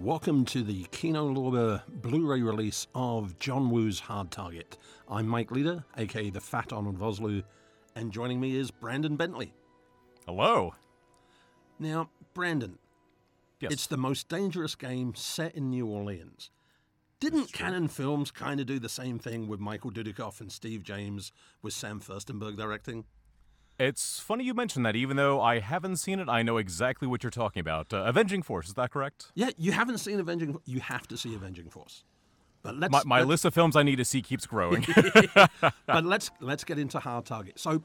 Welcome to the Kino Lorber Blu-ray release of John Woo's Hard Target. I'm Mike Leeder, aka the Fat Arnold Vosloo, and joining me is Brandon Bentley. Hello. Now, Brandon, Yes. it's the most dangerous game set in New Orleans. Didn't Cannon Films kind of do the same thing with Michael Dudikoff and Steve James with Sam Firstenberg directing? It's funny you mentioned that. Even though I haven't seen it, I know exactly what you're talking about. Uh, Avenging Force, is that correct? Yeah, you haven't seen Avenging. You have to see Avenging Force. But let's My, my let's- list of films I need to see keeps growing. but let's let's get into Hard Target. So,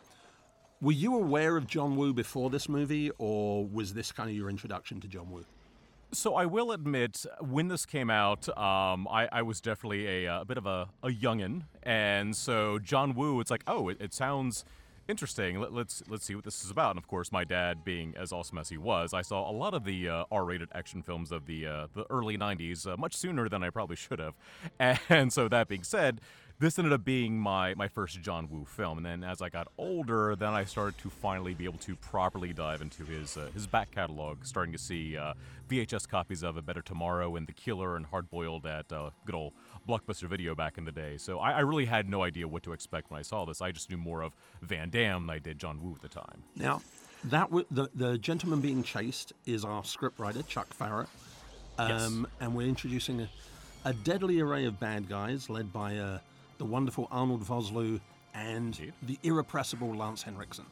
were you aware of John Woo before this movie, or was this kind of your introduction to John Woo? so I will admit, when this came out, um, I, I was definitely a, uh, a bit of a, a youngin, and so John Woo, it's like, oh, it, it sounds interesting. Let, let's let's see what this is about. And of course, my dad, being as awesome as he was, I saw a lot of the uh, R-rated action films of the uh, the early '90s uh, much sooner than I probably should have. And so that being said. This ended up being my, my first John Woo film, and then as I got older, then I started to finally be able to properly dive into his uh, his back catalog, starting to see uh, VHS copies of A Better Tomorrow and The Killer and Hard Boiled at uh, good old Blockbuster Video back in the day. So I, I really had no idea what to expect when I saw this. I just knew more of Van Damme than I did John Woo at the time. Now, that w- the the gentleman being chased is our scriptwriter Chuck Pfarrer, um, and we're introducing a, a deadly array of bad guys led by uh, the wonderful Arnold Vosloo and Indeed. the irrepressible Lance Henriksen.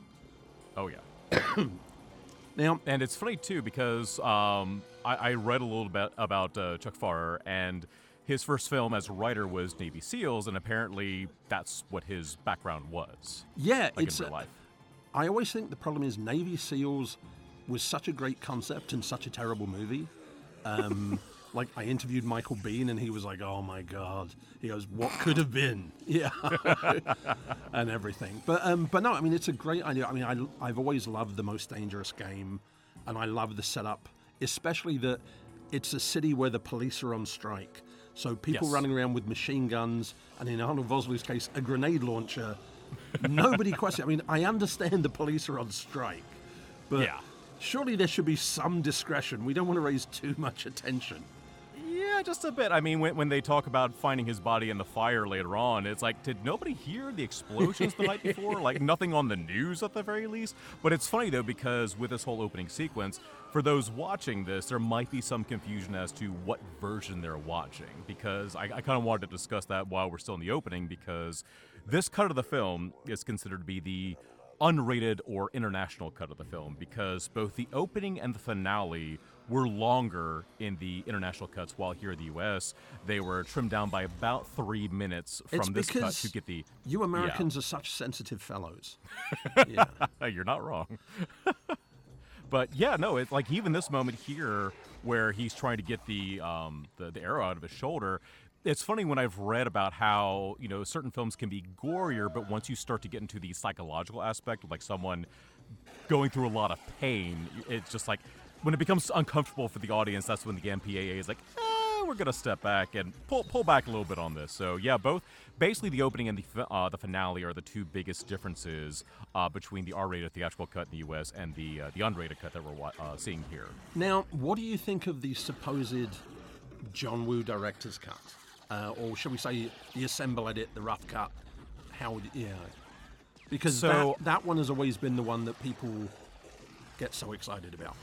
Oh yeah. Now, And it's funny too because um, I, I read a little bit about uh, Chuck Pfarrer, and his first film as a writer was Navy SEALs, and apparently that's what his background was, yeah, like it's in real uh, life. I always think the problem is Navy SEALs was such a great concept and such a terrible movie. Um, like I interviewed Michael Biehn and he was like, "Oh my god," he goes, "What could have been?" Yeah, and everything. But um, but no, I mean it's a great idea. I mean I I've always loved the most dangerous game, and I love the setup, especially that it's a city where the police are on strike. So people Yes. running around with machine guns, and in Arnold Vosloo's case, a grenade launcher. Nobody questions. I mean, I understand the police are on strike, but Yeah. surely there should be some discretion. We don't want to raise too much attention. Just a bit. I mean, when, when they talk about finding his body in the fire later on, it's like, did nobody hear the explosions the night before? Like, nothing on the news at the very least? But it's funny, though, because with this whole opening sequence, for those watching this, there might be some confusion as to what version they're watching. Because I, I kind of wanted to discuss that while we're still in the opening, because this cut of the film is considered to be the unrated or international cut of the film because both the opening and the finale were longer in the international cuts while here in the US they were trimmed down by about 3 minutes from It's this cut to get the You Americans are such sensitive fellows. yeah. You're not wrong. but yeah, no, it's like even this moment here where he's trying to get the um the, the arrow out of his shoulder. It's funny when I've read about how, you know, certain films can be gorier, but once you start to get into the psychological aspect like someone going through a lot of pain, it's just like when it becomes uncomfortable for the audience, that's when the MPAA is like, eh, we're gonna step back and pull pull back a little bit on this. So yeah, both basically the opening and the uh, the finale are the two biggest differences uh, between the R-rated theatrical cut in the U.S. and the uh, the unrated cut that we're uh, seeing here. Now, what do you think of the supposed John Woo director's cut? Uh, or shall we say the assemble edit, the rough cut? How would yeah. Because So- that, that one has always been the one that people get so excited about.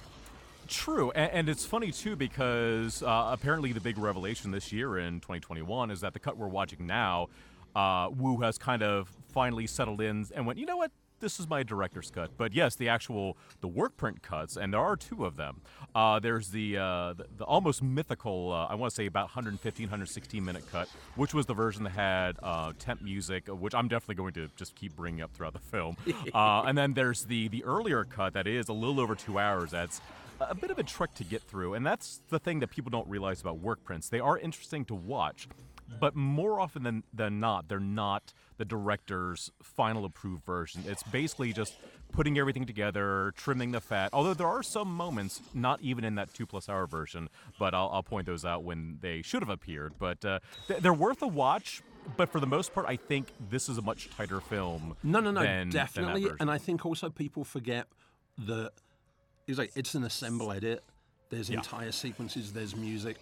True, and, and it's funny too because uh, apparently the big revelation this year in 2021 is that the cut we're watching now, uh, Woo has kind of finally settled in and went, you know what, this is my director's cut. But yes, the actual the work print cuts, and there are two of them. Uh, there's the, uh, the the almost mythical, uh, I want to say about 115, 116 minute cut, which was the version that had uh, temp music, which I'm definitely going to just keep bringing up throughout the film. uh, and then there's the the earlier cut that is a little over two hours. That's a bit of a trick to get through, and that's the thing that people don't realize about work prints. They are interesting to watch, but more often than, than not, they're not the director's final approved version. It's basically just putting everything together, trimming the fat. Although there are some moments, not even in that two plus hour version, but I'll, I'll point those out when they should have appeared. But uh, th- they're worth a watch. But for the most part, I think this is a much tighter film. No, no, no, than- than that definitely. version. and I think also people forget that it's like it's an assemble edit. There's entire sequences. There's music,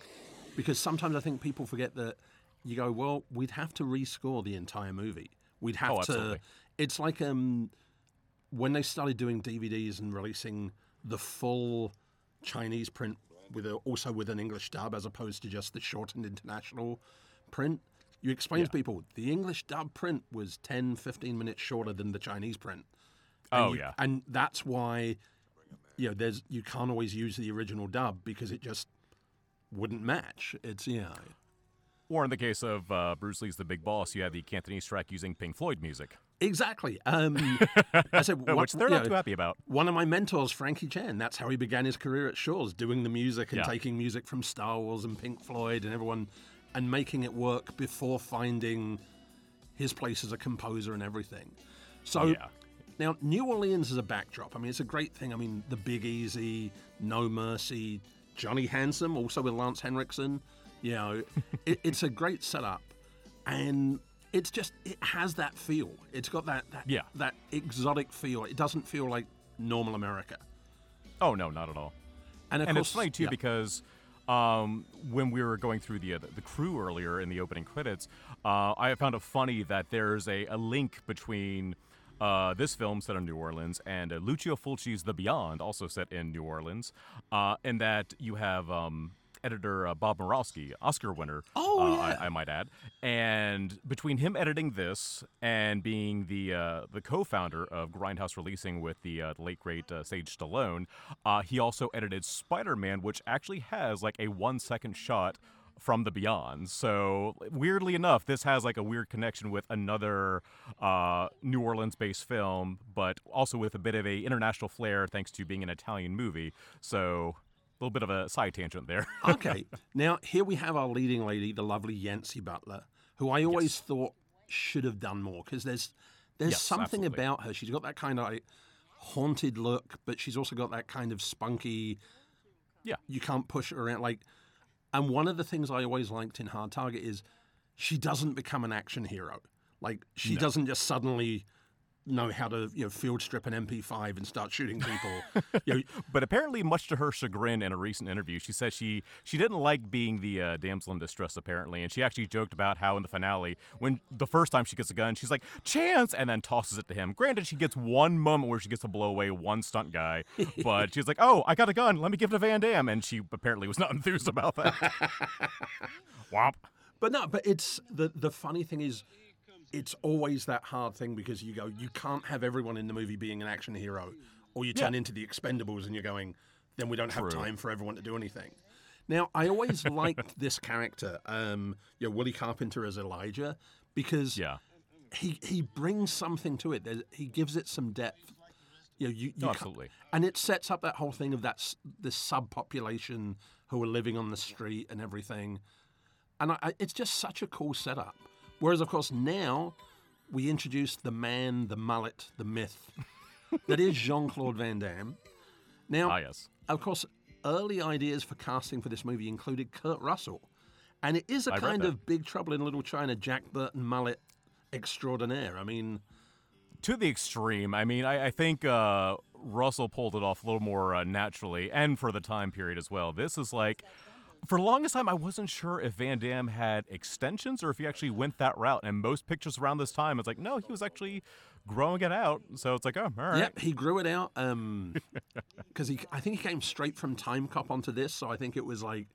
because sometimes I think people forget that you go, well, we'd have to rescore the entire movie. We'd have Oh, to. It's like um, when they started doing DVDs and releasing the full Chinese print with a, also with an English dub as opposed to just the shortened international print. You explain to people the English dub print was 10, 15 minutes shorter than the Chinese print. And Oh, you- yeah. and that's why you know there's you can't always use the original dub because it just wouldn't match. It's yeah. Or in the case of uh, Bruce Lee's The Big Boss, you have the Cantonese track using Pink Floyd music, Exactly. Um, I said, what, which they're not know, too happy about. One of my mentors, Frankie Chan, that's how he began his career at Shaw's, doing the music and Yeah. taking music from Star Wars and Pink Floyd and everyone and making it work before finding his place as a composer and everything. So Yeah. Now New Orleans is a backdrop. I mean, it's a great thing. I mean, the Big Easy, No Mercy, Johnny Handsome, also with Lance Henriksen. You know, it, it's a great setup, and it's just it has that feel. It's got that that Yeah. that exotic feel. It doesn't feel like normal America. Oh no, not at all. And and course, it's funny too yeah. because um, when we were going through the, uh, the crew earlier in the opening credits, uh, I found it funny that there's a, a link between uh, this film set in New Orleans and uh, Lucio Fulci's The Beyond, also set in New Orleans, uh, and that you have. Um, Editor uh, Bob Murawski, Oscar winner, Oh, uh, yeah. I, I might add, and between him editing this and being the uh, the co-founder of Grindhouse Releasing with the uh, late great uh, Sage Stallone, uh, he also edited Spider-Man, which actually has like a one second shot from the Beyond. So weirdly enough, this has like a weird connection with another uh, New Orleans-based film, but also with a bit of a international flair thanks to being an Italian movie. So a little bit of a side tangent there. okay. Now here we have our leading lady, the lovely Yancy Butler, who I always thought should have done more because there's there's Yes, something absolutely. about her. She's got that kind of like haunted look, but she's also got that kind of spunky. Yeah. You can't push her around like. And one of the things I always liked in Hard Target is she doesn't become an action hero. Like she doesn't just suddenly know how to you know field strip an MP5 and start shooting people. you know, But apparently, much to her chagrin, in a recent interview, she said she she didn't like being the uh, damsel in distress. Apparently, and she actually joked about how in the finale, when the first time she gets a gun, she's like "chance," and then tosses it to him. Granted, she gets one moment where she gets to blow away one stunt guy, but she's like, "Oh, I got a gun. Let me give it to Van Damme," and she apparently was not enthused about that. Womp. But no, but it's the the funny thing is, it's always that hard thing because you go, you can't have everyone in the movie being an action hero, or you turn into the Expendables and you're going, then we don't have True. time for everyone to do anything. Now, I always liked this character, um, you know, Willie Carpenter as Elijah, because Yeah. he he brings something to it. There's, he gives it some depth. You know, you, you absolutely. and it sets up that whole thing of that this subpopulation who are living on the street and everything. And I, I, it's just such a cool setup. Whereas, of course, now we introduce the man, the mullet, the myth that is Jean Claude Van Damme. Now, Ah, yes. of course, early ideas for casting for this movie included Kurt Russell. And it is a I kind of Big Trouble in Little China, Jack Burton mullet extraordinaire. I mean, to the extreme. I mean, I, I think uh, Russell pulled it off a little more uh, naturally, and for the time period as well. This is like, for the longest time, I wasn't sure if Van Damme had extensions or if he actually went that route. And most pictures around this time, it's like, no, he was actually growing it out. So it's like, oh, all right. Yep, he grew it out um, because he. I think he came straight from Time Cop onto this, so I think it was like,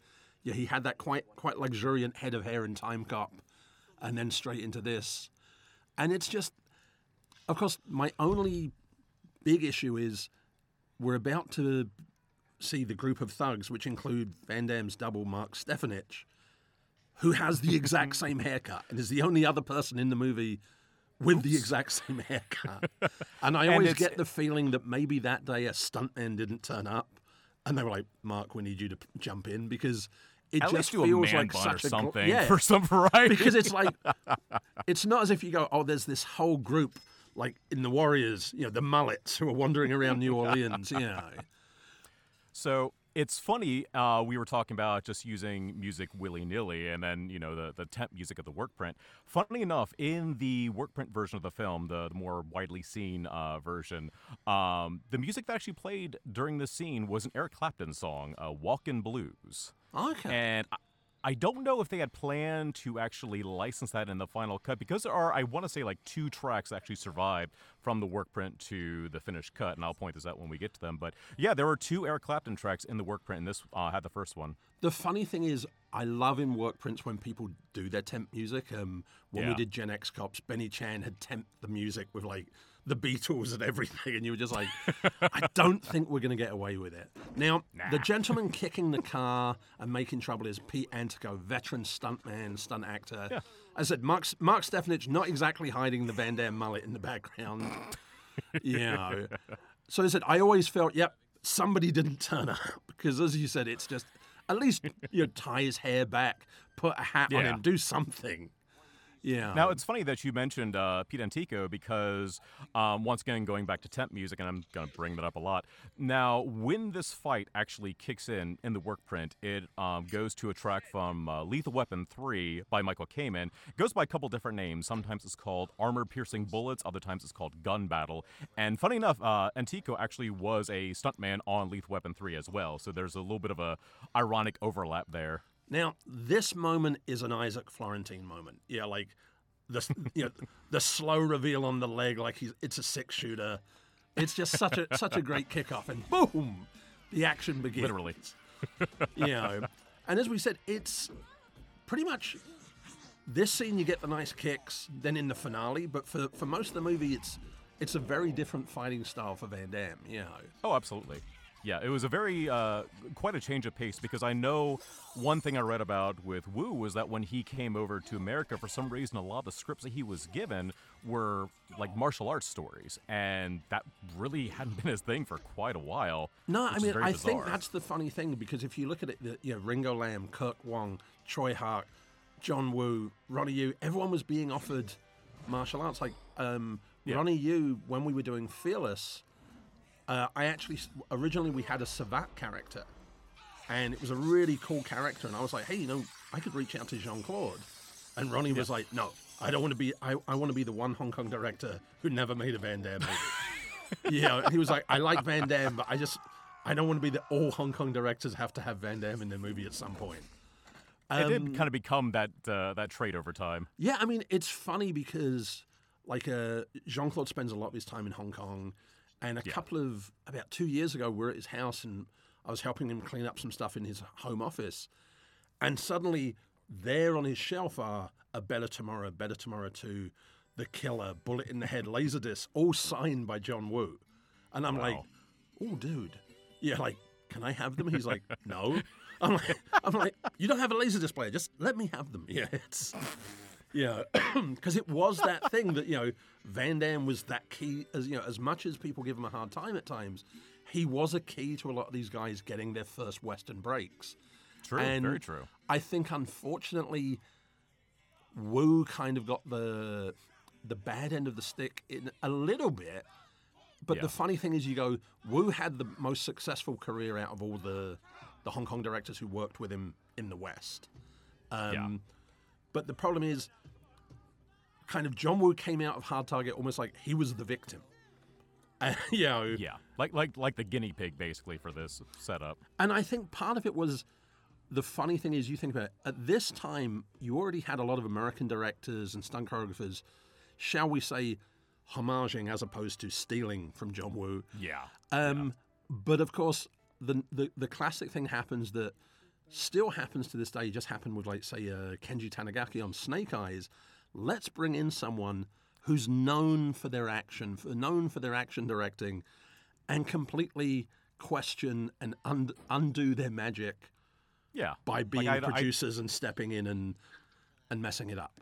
yeah, he had that quite quite luxuriant head of hair in Time Cop, and then straight into this, and it's just, of course, my only big issue is we're about to see the group of thugs, which include Van Damme's double Mark Stefanich, who has the exact same haircut and is the only other person in the movie with the exact same haircut. And I always it's- get the feeling that maybe that day a stuntman didn't turn up, and they were like, "Mark, we need you to jump in because it At just least do a feels like such a gl- yeah, for some variety. because it's like it's not as if you go, oh, there's this whole group like in the Warriors, you know, the mullets who are wandering around New Orleans, you know. So it's funny. Uh, we were talking about just using music willy nilly, and then you know the the temp music of the work print. Funny enough, in the work print version of the film, the, the more widely seen uh, version, um, the music that actually played during the scene was an Eric Clapton song, uh, "Walkin' Blues." Okay. And I, don't know if they had planned to actually license that in the final cut because there are, I want to say, like two tracks actually survived from the work print to the finished cut, and I'll point this out when we get to them. But yeah, there were two Eric Clapton tracks in the work print, and this uh, had the first one. The funny thing is, I love in work prints when people do their temp music. Um, when we did Gen X Cops, Benny Chan had temp the music with like the Beatles and everything, and you were just like, I don't think we're going to get away with it. Now, the gentleman kicking the car and making trouble is Pete Antico, veteran stuntman, stunt actor. As I said, Mark, Mark Stefanich not exactly hiding the Van Damme mullet in the background. you know. So I said, I always felt, yep, somebody didn't turn up because, as you said, it's just at least you know tie his hair back, put a hat on him, do something. Yeah. Now it's funny that you mentioned uh, Pete Antico because um, once again going back to temp music, and I'm going to bring that up a lot. Now, when this fight actually kicks in in the work print, it um, goes to a track from uh, Lethal Weapon 3 by Michael Kamen. It goes by a couple different names. Sometimes it's called Armor Piercing Bullets. Other times it's called Gun Battle. And funny enough, uh, Antico actually was a stuntman on Lethal Weapon 3 as well. So there's a little bit of a ironic overlap there. Now, this moment is an Isaac Florentine moment. Yeah, like the you know the slow reveal on the leg, like he's it's a six shooter. It's just such a such a great kickoff, and boom, the action begins. Literally. you know. And as we said, it's pretty much this scene you get the nice kicks, then in the finale. But for for most of the movie, it's it's a very different fighting style for Van Damme. You know. Oh, absolutely. Yeah, it was a very uh, quite a change of pace because I know one thing I read about with Woo was that when he came over to America, for some reason, a lot of the scripts that he was given were like martial arts stories, and that really hadn't been his thing for quite a while. No, I mean, I think that's the funny thing because if you look at it, the, you know, Ringo Lam, Kirk Wong, Tsui Hark, John Woo, Ronnie Yu, everyone was being offered martial arts. Like um, Yeah. Ronnie Yu, when we were doing Fearless, uh, I actually originally we had a Savate character, and it was a really cool character. And I was like, hey, you know, I could reach out to Jean Claude, and Ronnie was like, no, I don't want to be. I, I want to be the one Hong Kong director who never made a Van Damme movie. yeah, he was like, I like Van Damme, but I just I don't want to be that all Hong Kong directors have to have Van Damme in their movie at some point. it Um, did kind of become that uh, that trait over time. Yeah, I mean, it's funny because like uh, Jean Claude spends a lot of his time in Hong Kong, and a couple of about two years ago, we're at his house and I was helping him clean up some stuff in his home office, and suddenly there on his shelf are a Better Tomorrow, Better Tomorrow Two, The Killer, Bullet in the Head, Laserdisc, all signed by John Woo, and I'm like, oh, dude, yeah, like. Can I have them? He's like, no. I'm like, I'm like, you don't have a laser display. Just let me have them. Yeah, it's yeah, because it was that thing that you know Van Damme was that key. As you know, as much as people give him a hard time at times, he was a key to a lot of these guys getting their first Western breaks. True, And very true. I think, unfortunately, Woo kind of got the the bad end of the stick in a little bit. But Yeah. the funny thing is, you go Woo had the most successful career out of all the the Hong Kong directors who worked with him in the West. Um, Yeah. But the problem is, kind of John Woo came out of Hard Target almost like he was the victim. And, you know, Yeah, like like like the guinea pig basically for this setup. and I think part of it was the funny thing is you think about it, at this time you already had a lot of American directors and stunt choreographers, shall we say, homaging as opposed to stealing from John Woo. Yeah. Um, But of course, the, the the classic thing happens that still happens to this day. Just happened with, like, say, uh, Kenji Tanigaki on Snake Eyes. Let's bring in someone who's known for their action, for, known for their action directing, and completely question and und- undo their magic Yeah. by being I- I- producers and stepping in and and messing it up.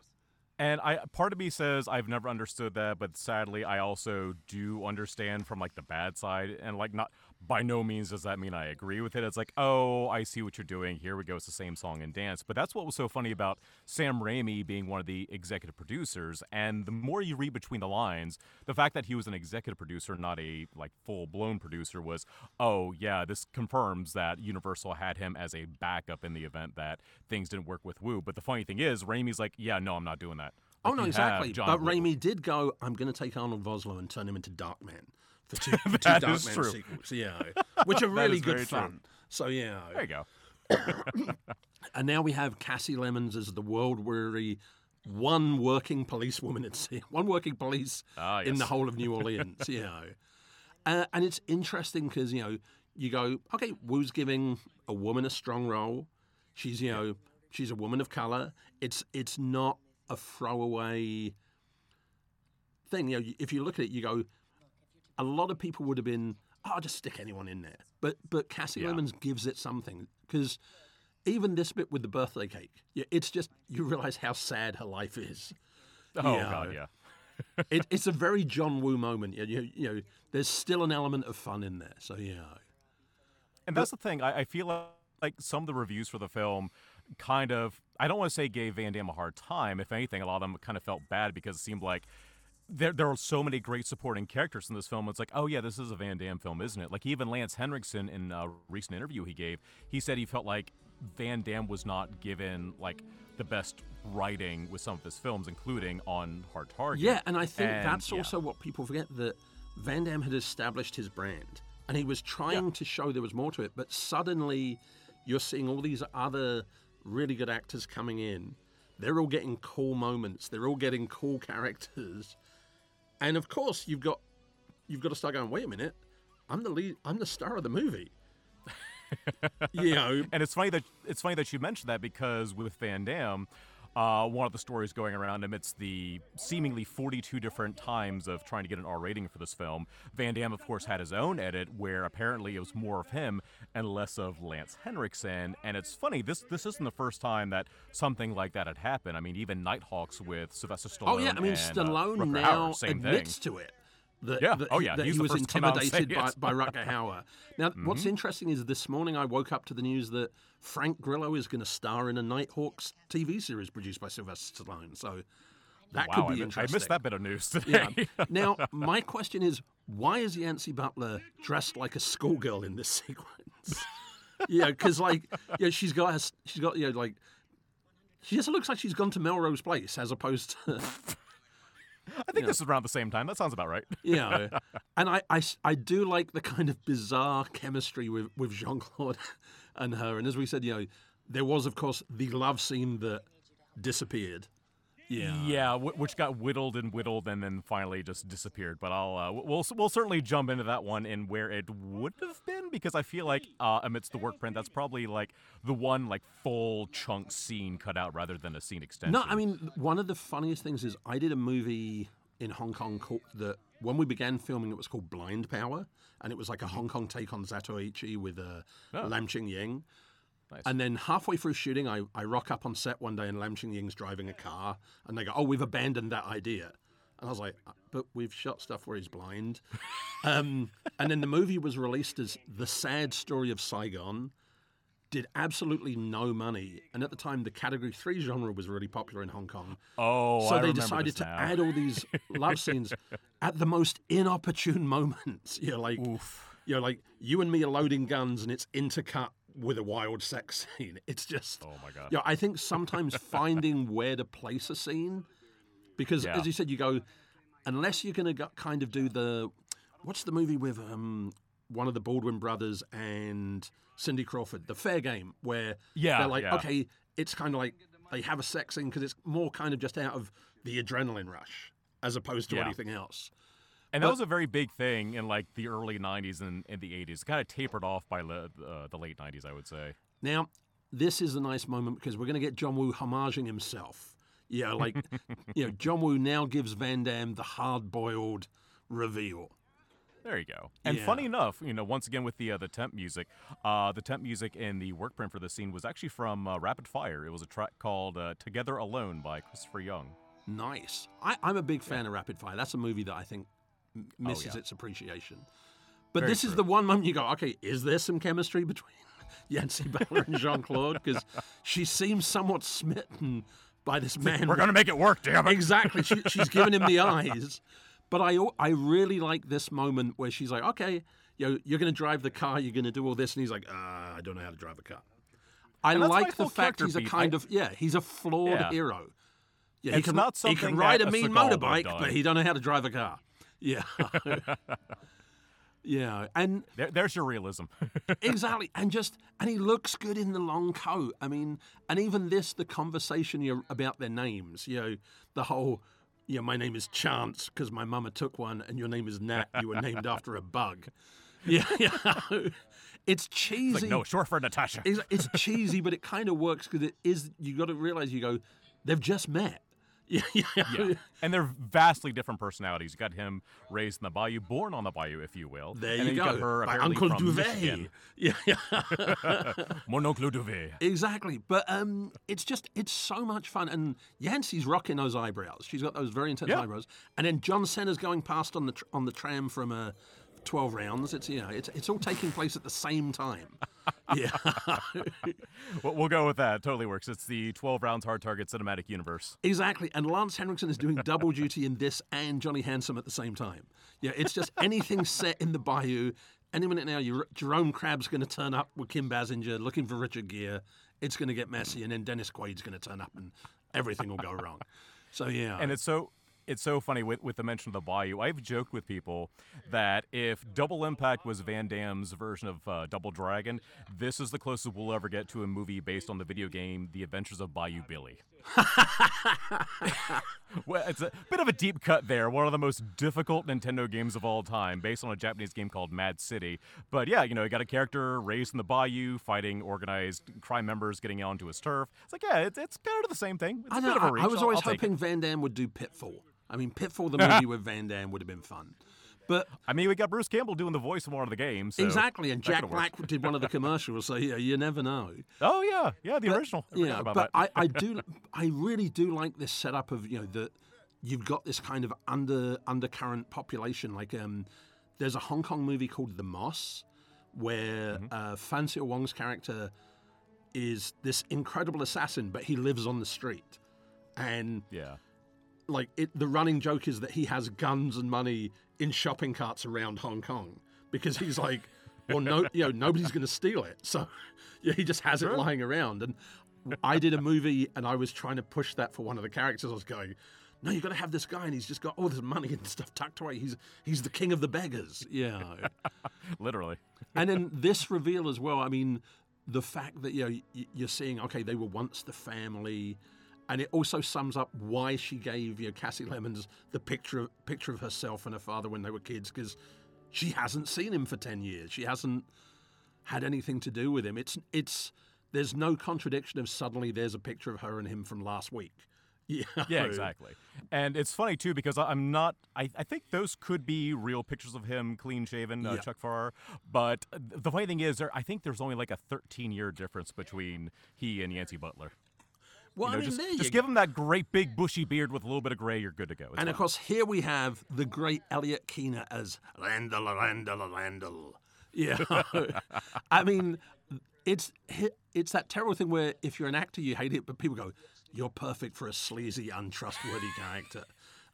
And I part of me says I've never understood that, but sadly I also do understand from like the bad side and like not by no means does that mean I agree with it. It's like, oh, I see what you're doing. Here we go. It's the same song and dance. But that's what was so funny about Sam Raimi being one of the executive producers. And the more you read between the lines, the fact that he was an executive producer, not a like full blown producer, was, oh yeah, this confirms that Universal had him as a backup in the event that things didn't work with Woo. But the funny thing is, Raimi's like, yeah, no, I'm not doing that. Oh no, exactly. But. Raimi did go. I'm going to take Arnold Vosloo and turn him into Darkman for two, for two Darkman sequels. Yeah, which are really good very true. fun. So yeah, There you go. and now we have Kasi Lemmons as the world weary one working policewoman at sea, one working police Ah, in the whole of New Orleans. you know, uh, and it's interesting because you know you go, okay, Woo's giving a woman a strong role. She's you know she's a woman of color. It's it's not a throwaway thing. You know, if you look at it, you go, a lot of people would have been, oh, I'll just stick anyone in there. But but Kasi Yeah. Lemmons gives it something because even this bit with the birthday cake, yeah, it's just you realize how sad her life is. Oh Yeah. god, yeah. It, it's a very John Woo moment. You, you, you know, there's still an element of fun in there. So yeah, And that's the thing. I, I feel like, like some of the reviews for the film kind of, I don't want to say gave Van Damme a hard time. If anything, a lot of them kind of felt bad because it seemed like there, there are so many great supporting characters in this film. It's like, oh, yeah, this is a Van Damme film, isn't it? Like, even Lance Henriksen, in a recent interview he gave, he said he felt like Van Damme was not given, like, the best writing with some of his films, including on Hard Target. yeah, and I think And, that's yeah. also what people forget that Van Damme had established his brand, and he was trying to show there was more to it. But suddenly, you're seeing all these other really good actors coming in. They're all getting cool moments. They're all getting cool characters, and of course, you've got you've got to start going. Wait a minute, I'm the lead. I'm the star of the movie. you know, And it's funny that it's funny that you mentioned that because with Van Damme, uh, one of the stories going around amidst the seemingly 42 different times of trying to get an R rating for this film, Van Damme, of course, had his own edit where apparently it was more of him and less of Lance Henriksen. And it's funny this this isn't the first time that something like that had happened. I mean, even Nighthawks with Sylvester Stallone. Oh yeah, I mean and, uh, Stallone Rutger now same admits thing. to it. That, Yeah. that Oh, yeah. that He's he was first to come out and say intimidated by. Mm-hmm. by Rutger Hauer. Now, what's interesting is this morning I woke up to the news that Frank Grillo is going to star in a Nighthawks TV series produced by Sylvester Stallone. So that Wow, could be I interesting. missed that bit of news Yeah. today. now, my question is, why is Yancy Butler dressed like a schoolgirl in this sequence? yeah, because like, yeah, she's got, she's got, you know, like, she just looks like she's gone to Melrose Place as opposed to. I think this is around the same time. That sounds about right. you know, and I do like the kind of bizarre chemistry with, with Jean Claude and her. And as we said, you know, there was, of course, the love scene that disappeared. Yeah. Yeah, wh- which got whittled and whittled and then finally just disappeared. But I'll uh, we'll we'll certainly jump into that one and where it would have been because I feel like uh, amidst the work print, that's probably like the one like full chunk scene cut out rather than a scene extension. No, I mean, one of the funniest things is I did a movie in Hong Kong called that when we began filming, it was called Blind Power, and it was like a Hong Kong take on Zatoichi with uh, Oh. Lam Ching Ying. Nice. And then halfway through shooting, I, I rock up on set one day and Lam Ching Ying's driving a car, and they go, "Oh, we've abandoned that idea." And I was like, "Uh, "But we've shot stuff where he's blind." um, and then the movie was released as the sad story of Saigon. Did absolutely no money, and at the time, the Category Three genre was really popular in Hong Kong. oh, so I they decided to add all these love scenes at the most inopportune moments. You know, like Oof. you know, like you and me are loading guns, and it's intercut with a wild sex scene. It's just, Oh my god. yeah. I think sometimes finding where to place a scene, because Yeah. as you said, you go unless you're going to kind of do the what's the movie with um one of the Baldwin brothers and Cindy Crawford, The Fair Game, where Yeah, they're like, yeah. okay, it's kind of like they have a sex scene because it's more kind of just out of the adrenaline rush as opposed to Yeah. anything else. And that was a very big thing in like the early '90s and, and the '80s. It kind of tapered off by le- uh, the late '90s, I would say. Now, this is a nice moment because we're going to get John Woo homaging himself. Yeah, like, you know, John Woo now gives Van Damme the hard boiled reveal. There you go. And Yeah. funny enough, you know, once again with the uh, the temp music, uh, the temp music in the work print for this scene was actually from uh, Rapid Fire. It was a track called uh, "Together Alone" by Christopher Young. nice. I, I'm a big fan of Rapid Fire. That's a movie that I think misses Oh, yeah. its appreciation. But Very this is the one moment you go, okay, is there some chemistry between Yancy Bella and Jean Claude? Because she seems somewhat smitten by this man. We're gonna make it work, damn it. exactly. She, she's giving him the eyes. But I, I really like this moment where she's like, okay, you know, you're going to drive the car, you're going to do all this. And he's like, uh, I don't know how to drive a car. I And that's my like the fact he's a beat. kind I- of, yeah, he's a flawed Yeah. hero. Yeah, It's he can, not he can ride a a mean motorbike, but he don't know how to drive a car. Yeah. yeah. And There, there's your realism. exactly and just and he looks good in the long coat i mean and even this the conversation about their names you know the whole you know my name is chance because my mama took one and your name is nat you were named after a bug yeah, yeah. it's cheesy like, no, short for Natasha. it's, it's cheesy but it kind of works because it is you got to realize you go they've just met Yeah, yeah, yeah. And they're vastly different personalities. You got him raised in the bayou, born on the bayou, if you will. There and you go. You got her By Uncle Douvee. Michigan. Yeah, yeah. Mon oncle Douvee. Exactly. But um, it's just it's so much fun. And Yancy's rocking those eyebrows. She's got those very intense yeah. eyebrows. And then John is going past on the tr- on the tram from a 12 rounds. It's, you know, it's, it's all taking place at the same time. yeah. we'll go with that. Totally works. It's the 12 rounds hard target cinematic universe. Exactly. And Lance Henriksen is doing double duty in this and Johnny Handsome at the same time. Yeah, it's just anything set in the bayou. Any minute now, you, Jerome Krabbé's going to turn up with Kim Basinger looking for Richard Gere. It's going to get messy, and then Dennis Quaid's going to turn up, and everything will go wrong. So yeah, and it's so it's so funny with, with the mention of the bayou. I've joked with people that if Double Impact was Van Damme's version of uh, Double Dragon, this is the closest we'll ever get to a movie based on the video game The Adventures of Bayou Billy. well, it's a bit of a deep cut there. One of the most difficult Nintendo games of all time, based on a Japanese game called Mad City. But yeah, you know, you got a character raised in the bayou, fighting organized crime members, getting onto his turf. It's like, yeah, it's, it's kind of the same thing. It's I, a know, bit of a I- was I'll- always I'll it. hoping Van Damme would do Pitfall. I mean, Pitfall, the movie with Van Damme, would have been fun. But I mean, we got Bruce Campbell doing the voice of one of the games. so exactly, and Jack. Black did one of the commercials, so yeah, you never know. Oh yeah, yeah, the But- original. I Yeah, but. I, I do, I really do like this setup of you know that you've got this kind of under undercurrent population. Like, um, there's a Hong Kong movie called The Moss, where Mm-hmm. uh, Wong's character is this incredible assassin, but he lives on the street, and yeah. Like it, the running joke is that he has guns and money in shopping carts around Hong Kong because he's like, well, no, you know, nobody's going to steal it, so yeah, he just has it lying around. And I did a movie, and I was trying to push that for one of the characters. I was going, no, you've got to have this guy, and he's just got all this money and stuff tucked away. He's he's the king of the beggars, yeah. Literally. and then this reveal as well. I mean, the fact that you know you're seeing okay, they were once the family, and it also sums up why she gave you know, Kasi Lemmons the picture of, picture of herself and her father when they were kids because she hasn't seen him for ten years. She hasn't had anything to do with him. It's it's there's no contradiction of suddenly there's a picture of her and him from last week. Yeah, Yeah, exactly. And it's funny too because I'm not. I, I think those could be real pictures of him, clean shaven, uh, Yeah. Chuck Pfarrer. But the funny thing is, there, I think there's only like a 13 year difference between he and Yancy Butler. Well, You know, I mean, just there just go. give him that great big bushy beard with a little bit of gray. You're good to go. It's And of course, here we have the great Elliot Keener as Randall, Randall, Randall. Yeah, I mean, it's it's that terrible thing where if you're an actor, you hate it, but people go, "You're perfect for a sleazy, untrustworthy character."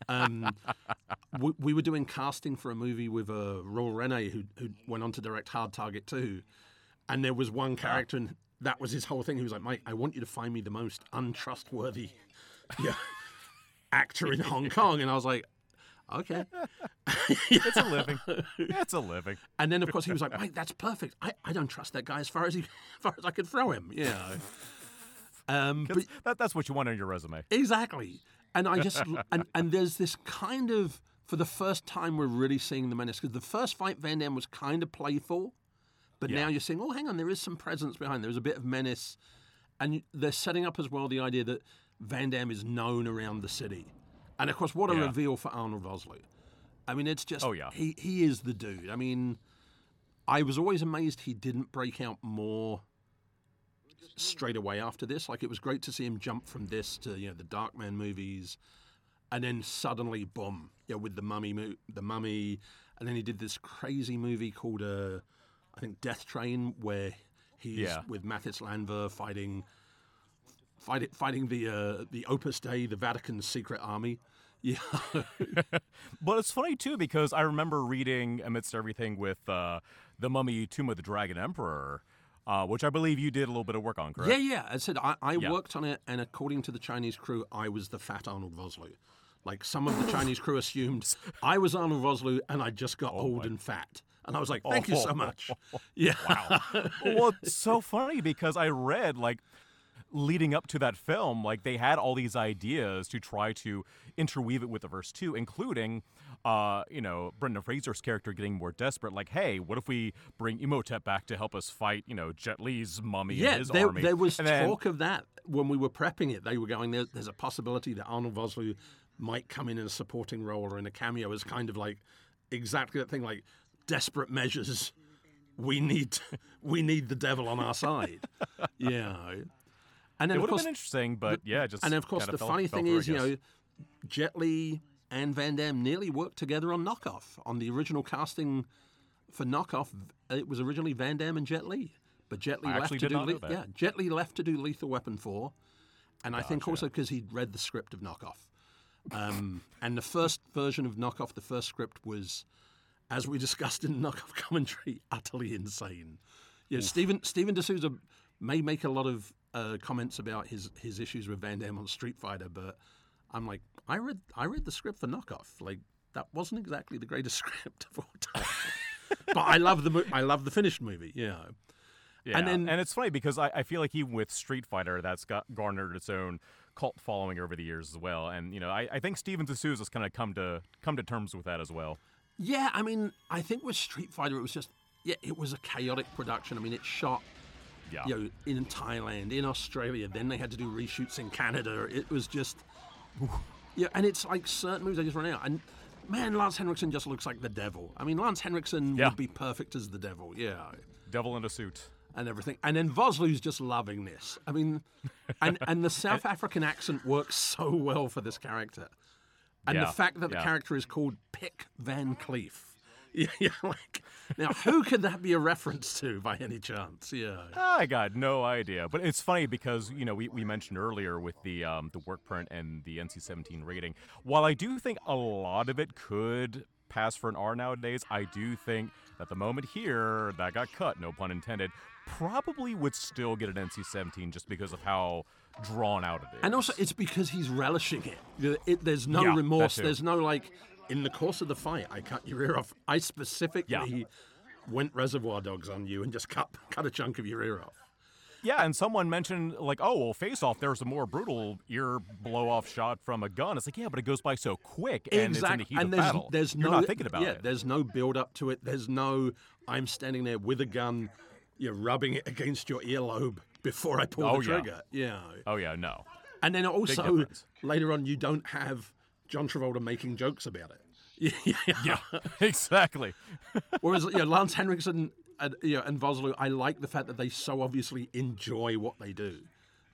Um, we, we were doing casting for a movie with uh, Roel Reiné, who who went on to direct Hard Target 2, and there was one character, and that was his whole thing. He was like, "Mike, I want you to find me the most untrustworthy." Yeah actor in Hong Kong, and I was like, okay. it's a living. it's a living. And then of course he was like, Mike, that's perfect. I, I don't trust that guy as far as he, as far as I could throw him. Yeah. Um, but That, that's what you want on your resume. exactly. And I just and and there's this kind of for the first time we're really seeing the menace because the first fight Van Damme was kind of playful, but Yeah. now you're seeing, oh, hang on, there is some presence behind. There's a bit of menace, and they're setting up as well the idea that Van Damme is known around the city, and of course, what a Yeah. reveal for Arnold Vosloo. I mean, it's just Oh, yeah. he he is the dude. I mean, I was always amazed he didn't break out more straight away after this. Like it was great to see him jump from this to you know the Darkman movies, and then suddenly, boom, yeah, with the mummy, the mummy, and then he did this crazy movie called, uh, I think, Death Train, where he's Yeah. with Mathis Landver fighting, fighting, fighting the uh, the Opus Dei, the Vatican's secret army. Yeah, But it's funny too because I remember reading amidst everything with uh, the Mummy Tomb of the Dragon Emperor, uh, which I believe you did a little bit of work on, correct? yeah, yeah. I said I, I Yeah. worked on it, and according to the Chinese crew, I was the fat Arnold Vosloo. Like some of the Chinese crew assumed I was Arnold Vosloo, and I just got old and fat. And I was like, "Thank you so much." Yeah, well, it's so funny because I read like leading up to that film, like they had all these ideas to try to interweave it with the verse two, including, uh, you know, Brendan Fraser's character getting more desperate. Like, hey, what if we bring Imhotep back to help us fight, you know, Jet Li's mummy yeah. and his There, army? there was And then- talk of that when we were prepping it. They were going, there, "There's a possibility that Arnold Vosloo might come in in a supporting role or in a cameo as kind of like exactly that thing, like desperate measures." We need we need the devil on our side, yeah. And then It would have been interesting, but yeah, just And of course, the fell- funny thing through, is, you know, Jet Li and Van Damme nearly worked together on Knockoff. On the original casting for Knockoff, it was originally Van Damme and Jet Li, but Jet Li I left to do Le- yeah, Jet Li left to do Lethal Weapon four, and I think also because he'd read the script of Knockoff. Um, and the first version of Knockoff, the first script was, as we discussed in Knockoff commentary, utterly insane. Yeah, Stephen Stephen de Souza may make a lot of uh, comments about his his issues with Van Damme on Street Fighter, but I'm like, I read I read the script for Knockoff. Like that wasn't exactly the greatest script of all time. but I love the mo- I love the finished movie. Yeah. Yeah, And and, then- it's funny because I, I feel like even with Street Fighter, that's got garnered its own cult following over the years as well. And you know, I, I think Steven de Souza's kind of come to come to terms with that as well. Yeah, I mean, I think with Street Fighter, it was just yeah, it was a chaotic production. I mean, it shot Yeah, you know in Thailand, in Australia. Then they had to do reshoots in Canada. It was just yeah, and it's like certain movies they just run out. And man, Lance Henriksen just looks like the devil. I mean, Lance Henriksen Yeah. would be perfect as the devil. Yeah. Devil in a suit. and everything. And then Vosloo's just loving this. I mean, and and the South African accent works so well for this character. And Yeah, the fact that the yeah. character is called Pik Van Cleaf. Yeah, like now who could that be a reference to by any chance? Yeah. I got no idea, but it's funny because you know we, we mentioned earlier with the um, the work print and the NC-17 rating. While I do think a lot of it could pass for an R nowadays, I do think that the moment here that got cut, no pun intended, probably would still get an NC-17 just because of how drawn out of it. And also, it's because he's relishing it. It- there's no Yeah, remorse. There's no like. In the course of the fight, I cut your ear off. I specifically went Reservoir Dogs on you and just cut cut a chunk of your ear off. Yeah, and someone mentioned like, oh well, face off. There's a more brutal ear blow off shot from a gun. It's like, yeah, but it goes by so quick, and it's in the heat and of there's, battle. There's You're no, not thinking about yeah, it. There's no build up to it. There's no I'm standing there with a gun, you're rubbing it against your earlobe before I pull Oh, the trigger. Yeah. Oh yeah, no. And then also later on you don't have John Travolta making jokes about it. Yeah. Yeah, exactly. Whereas you know, Lance Henriksen and, you know, and Vosloo, I like the fact that they so obviously enjoy what they do.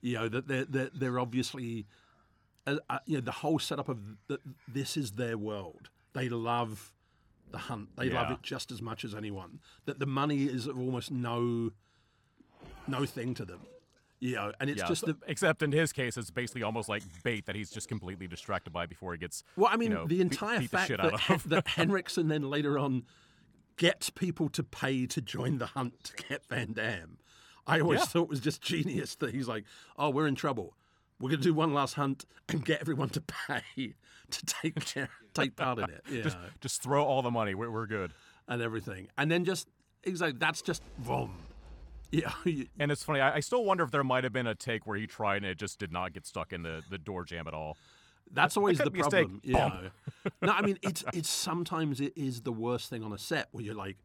You know that they're they're, they're obviously, uh, uh, you know, the whole setup of the, this is their world. They love the hunt. They love it just as much as anyone. That the money is of almost no, no thing to them. You know, and it's Yeah, just the except in his case, it's basically almost like bait that he's just completely distracted by before he gets. Well, I mean, you know, the entire beat the fact shit that, out Hen- of. that Henriksen then later on gets people to pay to join the hunt to get Van Damme, I always Yeah. thought was just genius that he's like, oh, we're in trouble. We're going to do one last hunt and get everyone to pay to take care, take part in it. Yeah, just, just throw all the money. We're, we're good. and everything. And then just, exactly, that's just, boom. Yeah, And it's funny. I, I still wonder if there might have been a take where he tried and it just did not get stuck in the, the door jam at all. That's always the problem. Yeah. no, I mean it's it's sometimes it is the worst thing on a set where you're like,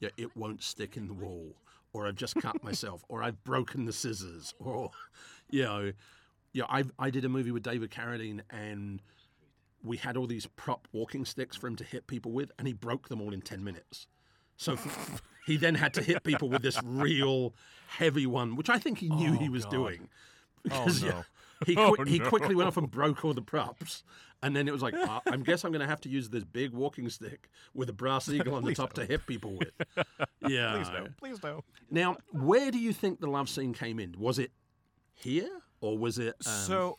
yeah, it won't stick in the wall, or I've just cut myself, or I've broken the scissors, or you know, yeah, I I did a movie with David Carradine and we had all these prop walking sticks for him to hit people with, and he broke them all in ten minutes. So he then had to hit people with this real heavy one, which I think he knew Oh, he was God. doing. Oh, Because, yeah, no. he Oh, he no. quickly went off and broke all the props, and then it was like, uh, I guess I'm going to have to use this big walking stick with a brass eagle on the top to hit people with. Yeah. Please no. Please no. Now, where do you think the love scene came in? Was it here or was it? Um, So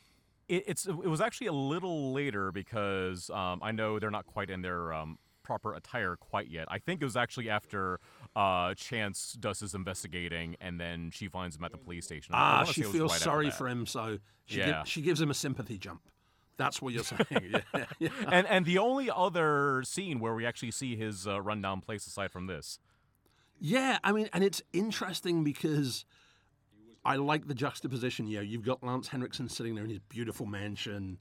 it, it's it was actually a little later because um, I know they're not quite in their um, proper attire quite yet. I think it was actually after uh, Chance does his investigating, and then she finds him at the police station. Ah, she say it was feels right sorry for him, so she Yeah. she gives him a sympathy jump. That's what you're saying. yeah, yeah. and and the only other scene where we actually see his uh, rundown place aside from this. Yeah, I mean, and it's interesting because I like the juxtaposition. You know, you've got Lance Henriksen sitting there in his beautiful mansion,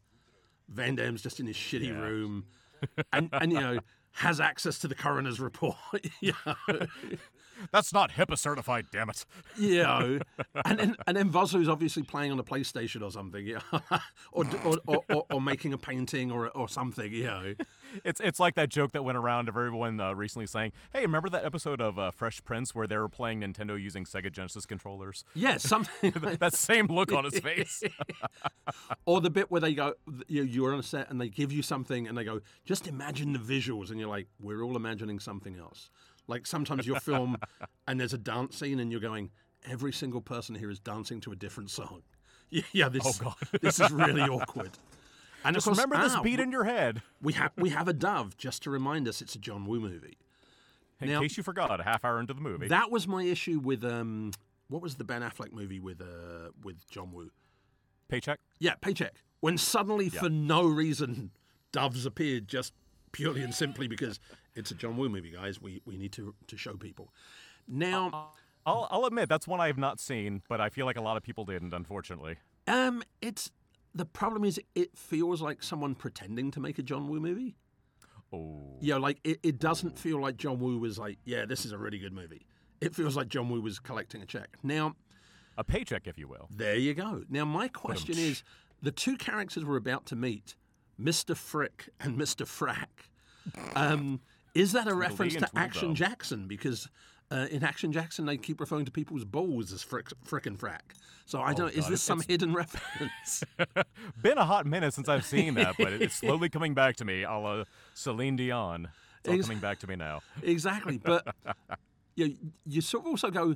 Van Damme's just in his shitty Yeah. room, and and you know has access to the coroner's report. know, That's not HIPAA certified, damn it. you know, and then and then Vosloo's obviously playing on a PlayStation or something, yeah, or, or, or, or or making a painting or or something, you know. It's it's like that joke that went around of everyone uh, recently saying, "Hey, remember that episode of uh, Fresh Prince where they were playing Nintendo using Sega Genesis controllers?" Yeah, something. like- that same look on his face. Or the bit where they go, you know, you're on a set and they give you something and they go, just imagine the visuals. And you're like, we're all imagining something else. Like sometimes you'll film and there's a dance scene and you're going, every single person here is dancing to a different song. Yeah, yeah this, Oh, this is really awkward. And Just course, remember this ah, beat in your head. We have we have a dove just to remind us it's a John Woo movie. In Now- case you forgot, a half hour into the movie. That was my issue with um, what was the Ben Affleck movie with uh with John Woo? Paycheck. Yeah, paycheck. When suddenly, for no reason, doves appeared just purely and simply because it's a John Woo movie, guys. We we need to to show people. Now, I'll, I'll admit that's one I have not seen, but I feel like a lot of people didn't, unfortunately. um, it's the problem is it feels like someone pretending to make a John Woo movie. Oh, Yeah, like it, it doesn't feel like John Woo was like, yeah, this is a really good movie. It feels like John Woo was collecting a check. Now, a paycheck, if you will. There you go. Now, my question is the two characters we're about to meet, Mr. Frick and Mr. Frack, um, is that a reference to Action. Jackson? Because uh, in Action Jackson, they keep referring to people's balls as Frick, frick and Frack. So I don't. is this it's- some hidden reference? Been a hot minute since I've seen that, but it's slowly coming back to me, a la Celine Dion. It's all Ex- coming back to me now. exactly. But you, you sort of also go,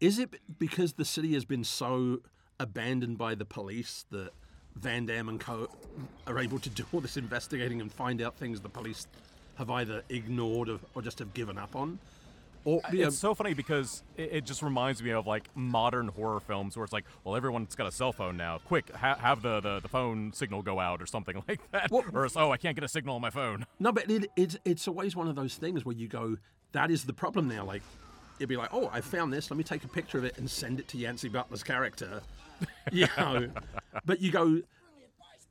is it because the city has been so abandoned by the police that Van Damme and co are able to do all this investigating and find out things the police have either ignored or, or just have given up on? Or uh, know, It's so funny because it, it just reminds me of like modern horror films where it's like, well, everyone's got a cell phone now. Quick, ha- have the, the, the phone signal go out or something like that. Well- or it's, oh, I can't get a signal on my phone. No, but it, it's it's always one of those things where you go, that is the problem now. Like, it'd be like, oh, I found this. Let me take a picture of it and send it to Yancey Butler's character. Know, but you go,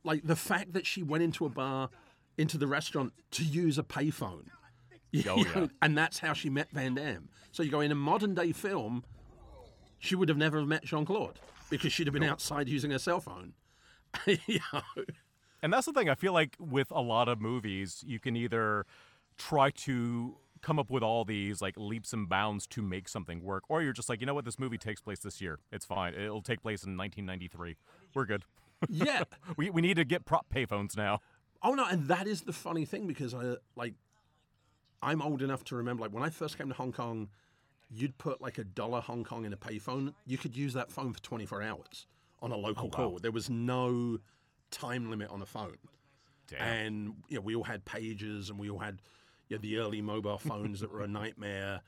like the fact that she went into a bar, into the restaurant to use a payphone. Oh, you Oh, know, yeah. and that's how she met Van Damme. So you go in a modern day film, she would have never met Jean Claude because she'd have been outside using her cell phone. you know? And that's the thing. I feel like with a lot of movies, you can either try to come up with all these like leaps and bounds to make something work, or you're just like, you know what, this movie takes place this year. It's fine. It'll take place in 1993. We're good. Yeah. We, we need to get prop payphones now. Oh no, and that is the funny thing because I like I'm old enough to remember like when I first came to Hong Kong, you'd put like a dollar Hong Kong in a payphone. You could use that phone for 24 hours on a local oh, call. There was no time limit on a phone. Damn. And you know, we all had pages and we all had you know, the early mobile phones that were a nightmare.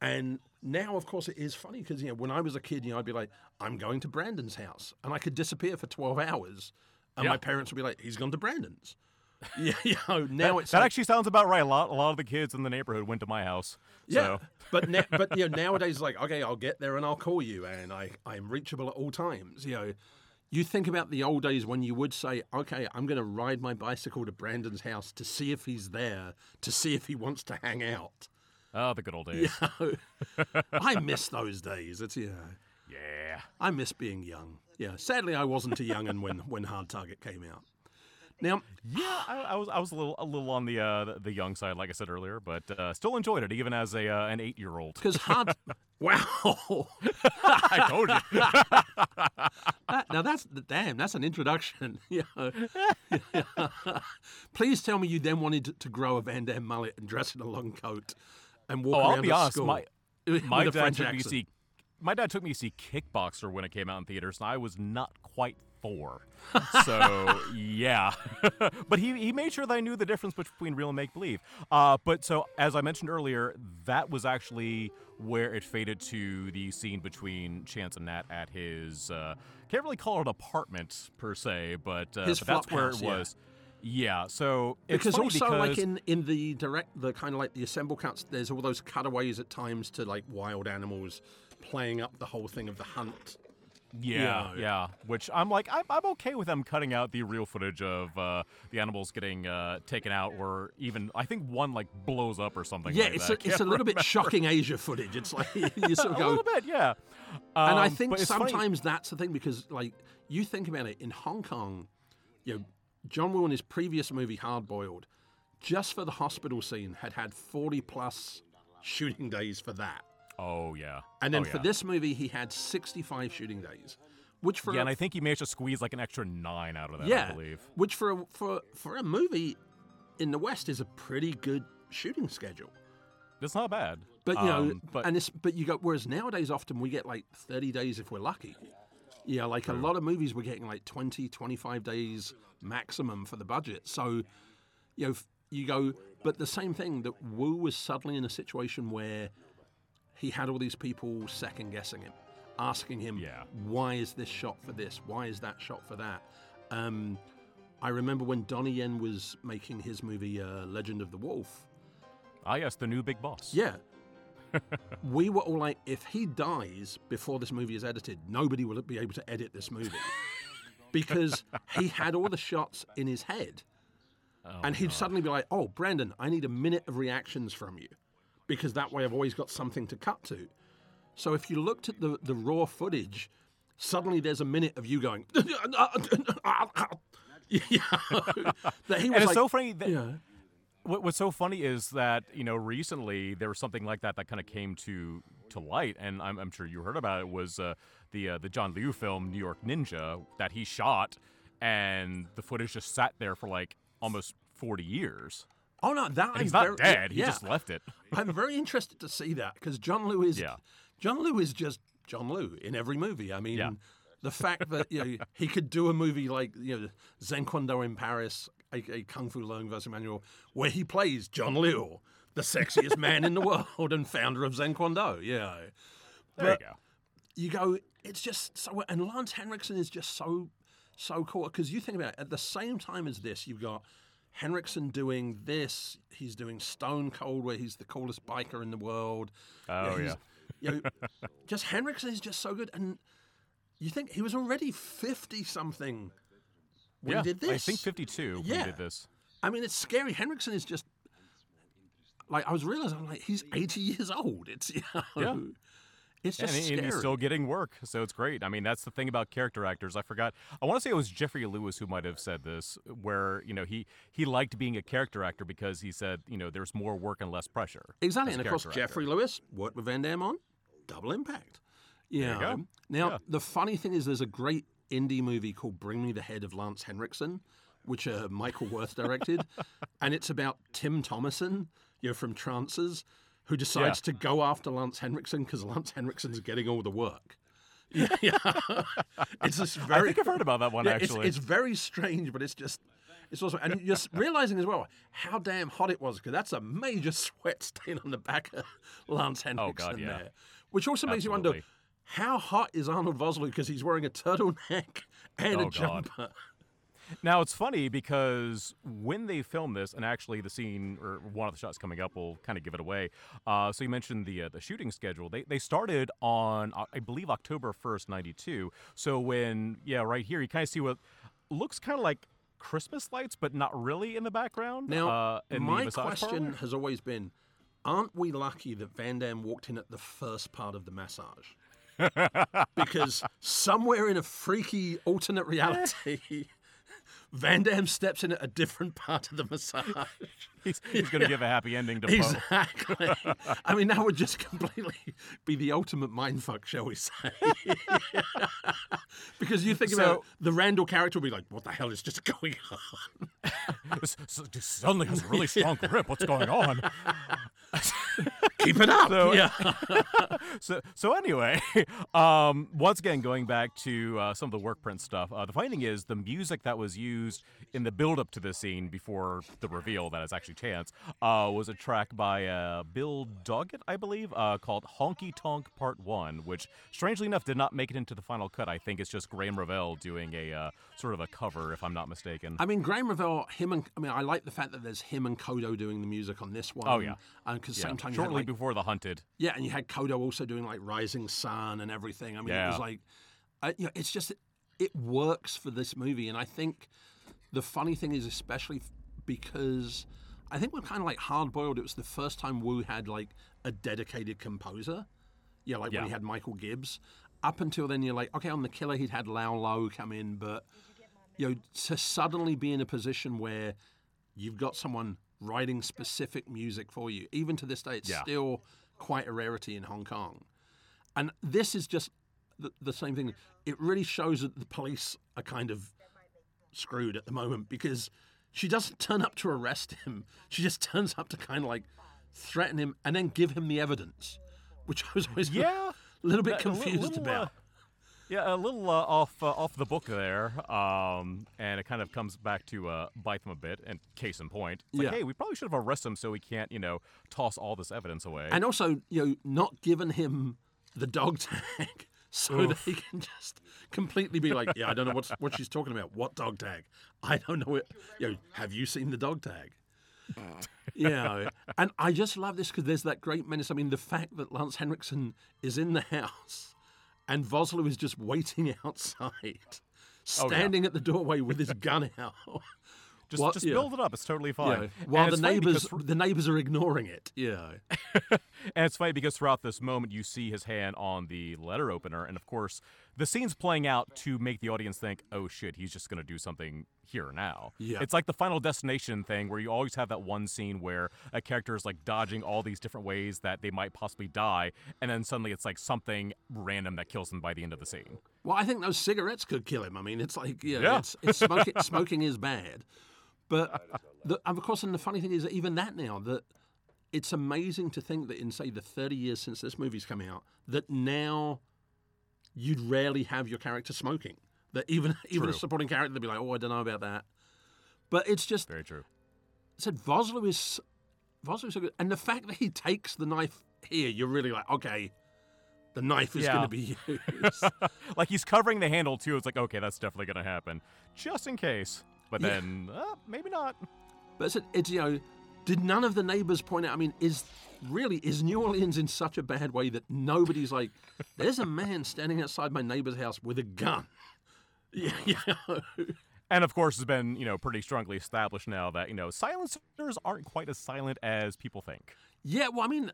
And now, of course, it is funny because you know when I was a kid, you know, I'd be like, "I'm going to Brandon's house," and I could disappear for 12 hours, and Yeah. my parents would be like, "He's gone to Brandon's." Yeah, you know, now that, it's that like- actually sounds about right. A lot, a lot of the kids in the neighborhood went to my house. yeah, So, but na- but you know nowadays it's like okay, I'll get there and I'll call you, and I I'm reachable at all times. You know, you think about the old days when you would say, okay, I'm going to ride my bicycle to Brandon's house to see if he's there, to see if he wants to hang out. oh, the good old days. I miss those days. It's yeah. Yeah. I miss being young. Yeah. Sadly, I wasn't a youngin when when Hard Target came out. Now, Yeah, I, I was I was a little a little on the uh, the, the young side, like I said earlier, but uh, still enjoyed it even as a uh, an eight year old. because hard. wow. I told you. Now that's damn. That's an introduction. Please tell me you then wanted to, grow a Van Damme mullet and dress in a long coat and walk Oh, around I'll be honest. school My my dad French took me to see my dad took me to see Kickboxer when it came out in theaters, and I was not quite four. so yeah, but he he made sure that I knew the difference between real and make believe. Uh, but so as I mentioned earlier, that was actually where it faded to the scene between Chance and Nat at his uh, can't really call it an apartment per se, but, uh, but that's where house, it yeah. was. Yeah, so it's because also because like in in the direct the kind of like the assemble cuts there's all those cutaways at times to like wild animals playing up the whole thing of the hunt Yeah, Yeah. yeah. Which I'm like, I'm, I'm okay with them cutting out the real footage of uh, the animals getting uh, taken out, or even I think one like blows up or something. yeah like it's that. a, it's a little bit shocking asia footage it's like you sort of go a little bit, yeah. and i Um, think it's funny- sometimes that's the thing because like you think about it in hong kong you know john woo in his previous movie hard boiled just for the hospital scene had had 40 plus shooting days for that Oh yeah. and then Oh, for this movie he had 65 shooting days which for yeah, a and I think he managed to squeeze like an extra nine out of that. yeah, I believe. which for a, for for a movie in the West is a pretty good shooting schedule. It's not bad. But you know, Um, but and it's but you go. Whereas nowadays, often we get like thirty days if we're lucky. Yeah, like a lot of movies, we're getting like 20, 25 days maximum for the budget. So, you know, you go. But the same thing that Wu was suddenly in a situation where he had all these people second guessing him, asking him, Yeah. why is this shot for this? Why is that shot for that? Um, I remember when Donnie Yen was making his movie uh, Legend of the Wolf. ah, yes, the new big boss. Yeah. we were all like, if he dies before this movie is edited, nobody will be able to edit this movie. because he had all the shots in his head. Oh, and he'd suddenly be like, oh, Brandon, I need a minute of reactions from you. Because that way I've always got something to cut to. So if you looked at the, the raw footage, suddenly there's a minute of you going, yeah. that he was and it's like, so funny that yeah. What, what's so funny is that you know recently there was something like that that kind of came to to light, and I'm, I'm sure you heard about it. Was uh, the uh, the John Liu film New York Ninja that he shot, and the footage just sat there for like almost 40 years. Oh no, that And he's not very- dead. He just left it. I'm very interested to see that because John Liu is Yeah. John Liu is just John Liu in every movie. I mean, Yeah. the fact that you know he could do a movie like you know Zen Kwon in Paris, a, a Kung Fu Learning versus Manual, where he plays John Liu, the sexiest man in the world and founder of Zen Kwondo. Yeah, There But- you go. you go, it's just so. And Lance Henriksen is just so, so cool because you think about it. At the same time as this, you've got Henriksen doing this. He's doing Stone Cold, where he's the coolest biker in the world. Oh, yeah, You know, just Henriksen is just so good, and you think he was already fifty something when yeah, he did this. I think 52 when Yeah. he did this. I mean, it's scary. Henriksen is just like I was realizing. I'm like, he's eighty years old. It's you know, Yeah. It's just and scary. he's still getting work, so it's great. I mean, that's the thing about character actors. I forgot. I want to say it was Geoffrey Lewis who might have said this, where you know he he liked being a character actor because he said you know there's more work and less pressure. Exactly, and of course actor. Geoffrey Lewis worked with Van Damme on Double Impact. Yeah. you go. Now Yeah. the funny thing is, there's a great indie movie called Bring Me the Head of Lance Henriksen, which uh, Michael Worth directed, and it's about Tim Thomerson, you know, from Trancers, who decides to go after Lance Henriksen because Lance Henriksen's getting all the work. Yeah, yeah. it's just I very. think I've heard about that one Yeah, actually. it's very strange, but it's just it's also and you're realizing as well how damn hot it was because that's a major sweat stain on the back of Lance Henriksen Oh, God, yeah. there, which also makes you wonder how hot is Arnold Vosloo because he's wearing a turtleneck and Oh, a God. jumper. Now it's funny because when they filmed this, and actually the scene or one of the shots coming up will kind of give it away. Uh, so you mentioned the uh, the shooting schedule. They they started on uh, I believe October first, ninety two. So when yeah, right here you kind of see what looks kind of like Christmas lights, but not really in the background. Now, uh, my question parlor. has always been: Aren't we lucky that Van Damme walked in at the first part of the massage? because somewhere in a freaky alternate reality, Van Damme steps in at a different part of the massage. He's, he's going to give a happy ending to. Exactly. I mean, that would just completely be the ultimate mindfuck, shall we say? because you think about the Randall character will be like, "What the hell is just going on?" This, this suddenly has a really strong grip. What's going on? Keep it up. So- yeah. so, so anyway, um, once again, going back to uh, some of the work print stuff, uh, the finding is the music that was used in the build up to the scene before the reveal that it's actually Chance uh, was a track by uh, Bill Doggett, I believe, uh, called Honky Tonk Part 1, which strangely enough did not make it into the final cut. I think it's just Graeme Revell doing a uh, sort of a cover, if I'm not mistaken. I mean, Graeme Revell, him and I mean, I like the fact that there's him and Kodo doing the music on this one. Oh, yeah. because Yeah, same time you had, shortly like, before The Hunted. Yeah, and you had Kodo also doing like Rising Sun and everything. I mean, it was like, uh, you know, it's just it works for this movie, and I think the funny thing is, especially because I think we're kind of like hard boiled. It was the first time Wu had like a dedicated composer. Yeah, like when he had Michael Gibbs. Up until then, you're like, okay, on the Killer, he'd had Lowell Lo come in, but you know, to suddenly be in a position where you've got someone writing specific music for you, even to this day, it's Yeah. still quite a rarity in Hong Kong. And this is just the, the same thing. It really shows that the police are kind of screwed at the moment because she doesn't turn up to arrest him. She just turns up to kind of like threaten him and then give him the evidence, which I was always Yeah. a little bit a little- confused little, uh, about. Yeah, a little uh, off uh, off the book there, um, and it kind of comes back to uh, bite them a bit. And case in point, it's like, Yeah. hey, we probably should have arrested him so we can't, you know, toss all this evidence away. and also you know not giving him the dog tag so that he can just completely be like yeah i don't know what's, what she's talking about. What dog tag? I don't know it. You know have you seen the dog tag? Yeah. And i just love this because there's that great menace. I mean the fact that lance henriksen is in the house and Vosloo is just waiting outside Oh, yeah. standing at the doorway with his gun out just what- just yeah. build it up. It's totally fine. And while the neighbors because the neighbors are ignoring it yeah And it's funny because throughout this moment, you see his hand on the letter opener, and of course, the scene's playing out to make the audience think, "Oh shit, he's just going to do something here now." Yeah. It's like the Final Destination thing, where you always have that one scene where a character is like dodging all these different ways that they might possibly die, and then suddenly it's like something random that kills them by the end of the scene. Well, I think those cigarettes could kill him. I mean, it's like, yeah, Yeah. It's, it's smoking, smoking is bad. But, the, of course, and the funny thing is that even that now, that it's amazing to think that in, say, the 30 years since this movie's come out, that now you'd rarely have your character smoking. That even even a supporting character, they'd be like, oh, I don't know about that. But it's just, Very true. said Vosloo is, Vosloo's so good. And the fact that he takes the knife here, you're really like, okay, the knife is Yeah. going to be used. Like he's covering the handle too. It's like, okay, that's definitely going to happen, just in case. But Yeah. then, uh, maybe not. But it's, it's you know, did none of the neighbors point out? I mean, is really is New Orleans in such a bad way that nobody's like, there's a man standing outside my neighbor's house with a gun. Yeah, yeah. And of course, it's been you know pretty strongly established now that you know silencers aren't quite as silent as people think. yeah. Well, I mean,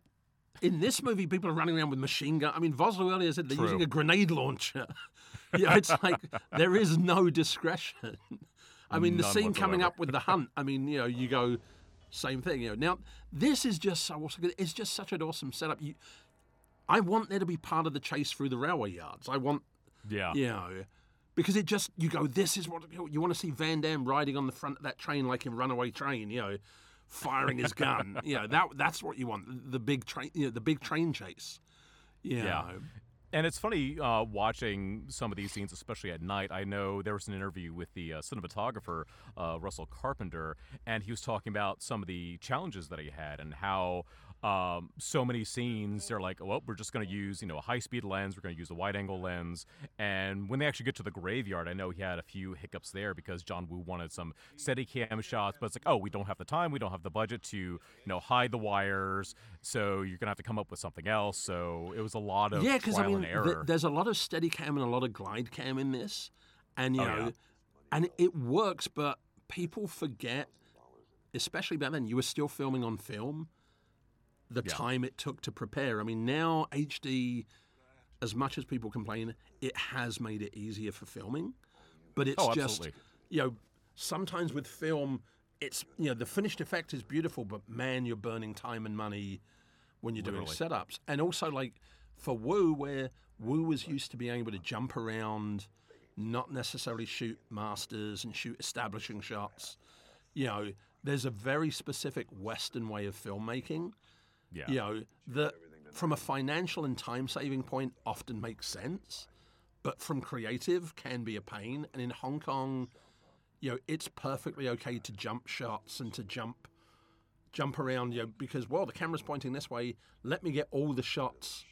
in this movie, people are running around with machine gun. I mean, Vosloo earlier said they're True. using a grenade launcher. yeah, it's like there is no discretion. I mean, the None scene coming up with the hunt. I mean, you know, you go same thing. You know, now this is just so awesome. It's just such an awesome setup. You, I want there to be part of the chase through the railway yards. I want Yeah. you know, because it just you go. This is what you want to see Van Damme riding on the front of that train like in Runaway Train. You know, firing his gun. you know that that's what you want. The big train. You know, the big train chase. You Yeah. know. And it's funny uh, watching some of these scenes, especially at night. I know there was an interview with the uh, cinematographer, uh, Russell Carpenter, and he was talking about some of the challenges that he had and how um, so many scenes, they're like, well, we're just going to use, you know, a high-speed lens. We're going to use a wide-angle lens. And when they actually get to the graveyard, I know he had a few hiccups there because John Woo wanted some steady cam shots, but it's like, oh, we don't have the time. We don't have the budget to, you know, hide the wires. So you're going to have to come up with something else. So it was a lot of Yeah, because I mean, and error. th- there's a lot of steady cam and a lot of glide cam in this, and you Oh, know, yeah. and it works. But people forget, especially back then, you were still filming on film. The Yeah. time it took to prepare. I mean, now HD, as much as people complain, it has made it easier for filming, but it's Oh, just you know. sometimes with film, it's you know the finished effect is beautiful, but man, you're burning time and money when you're Literally. doing setups. And also like for Wu, where Wu was used to being able to jump around, not necessarily shoot masters and shoot establishing shots. You know, there's a very specific Western way of filmmaking. Yeah. You know, that from a financial and time saving point often makes sense, but from creative can be a pain. And in Hong Kong, you know, it's perfectly okay to jump shots and to jump jump around, you know, because well, the camera's pointing this way. Let me get all the shots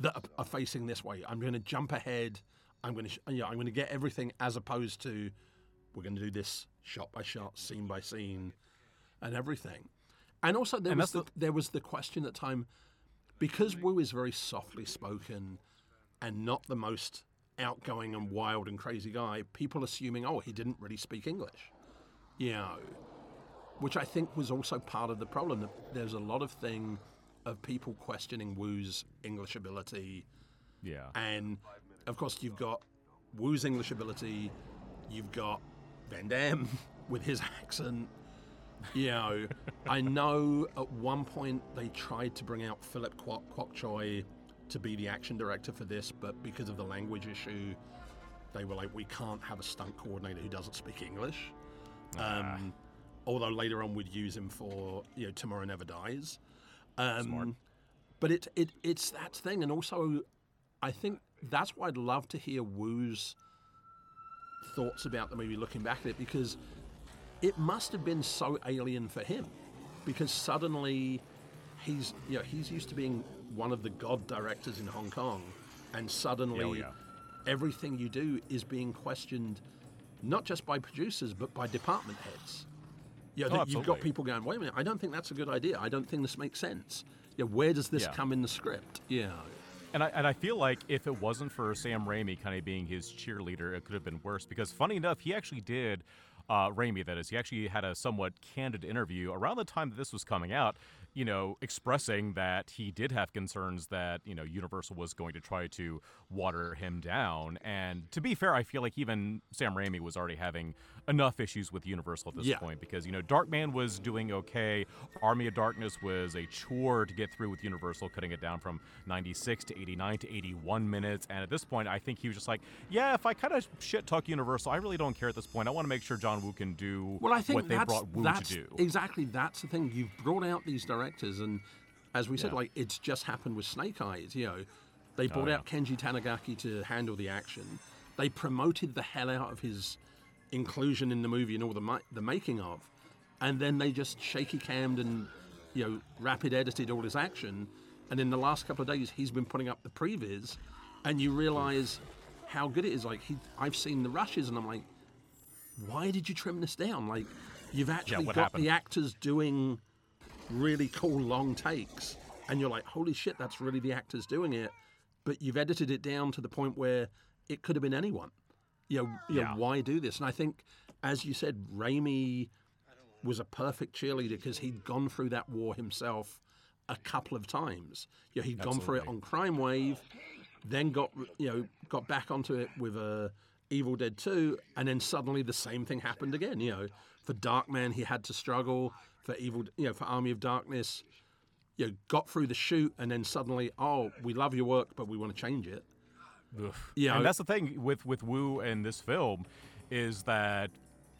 that are, are facing this way. I'm going to jump ahead. I'm going to, sh- you know, I'm going to get everything as opposed to we're going to do this shot by shot, scene by scene, and everything. And also there And was that's the, there was the question at the time because Wu is very softly spoken and not the most outgoing and wild and crazy guy. People assuming, oh, he didn't really speak English, you know, which I think was also part of the problem. That there's a lot of thing of people questioning Wu's English ability, Yeah. and of course you've got Wu's English ability, you've got Van Damme with his accent. You know, I know at one point they tried to bring out Philip Kwok, Kwok Choi to be the action director for this, but because of the language issue, they were like, we can't have a stunt coordinator who doesn't speak English. Um, although later on we'd use him for you know Tomorrow Never Dies. Um, Smart. But it, it it's that thing, and also I think that's why I'd love to hear Wu's thoughts about the movie looking back at it because it must have been so alien for him because suddenly he's you know he's used to being one of the god directors in Hong Kong and suddenly Oh, yeah. everything you do is being questioned not just by producers but by department heads. you know, oh, you've got people going, wait a minute, I don't think that's a good idea. I don't think this makes sense. Yeah, where does this Yeah. come in the script? Yeah. And I, and I feel like if it wasn't for Sam Raimi kind of being his cheerleader, it could have been worse. Because funny enough, he actually did, uh, Raimi that is, he actually had a somewhat candid interview around the time that this was coming out, you know, expressing that he did have concerns that, you know, Universal was going to try to water him down. And to be fair, I feel like even Sam Raimi was already having enough issues with Universal at this Yeah. point because, you know, Darkman was doing okay. Army of Darkness was a chore to get through with Universal, cutting it down from 96 to 89 to 81 minutes. And at this point, I think he was just like, yeah, if I kind of shit talk Universal, I really don't care at this point. I want to make sure John Woo can do Well, I think what they brought Woo to do. exactly that's the thing. You've brought out these directors, and as we said, Yeah. like it's just happened with Snake Eyes. You know, they oh, brought Oh, yeah. out Kenji Tanigaki to handle the action. They promoted the hell out of his inclusion in the movie and all the ma- the making of, and then they just shaky cammed and you know rapid edited all his action. And in the last couple of days, he's been putting up the previs, and you realize how good it is. Like he, I've seen the rushes, and I'm like, why did you trim this down? Like, you've actually what got happened? the actors doing really cool long takes, and you're like, holy shit, that's really the actors doing it. But you've edited it down to the point where it could have been anyone. You know, you know, Yeah. why do this? And I think, as you said, Raimi was a perfect cheerleader because he'd gone through that war himself a couple of times. You know, he'd gone through it on Crime Wave, then got you know got back onto it with uh, Evil Dead 2, and then suddenly the same thing happened again. You know, for Darkman he had to struggle. For Evil, you know, for Army of Darkness, you know, got through the shoot, and then suddenly, oh, we love your work, but we want to change it. Ugh. Yeah, and that's the thing with with Wu and this film is that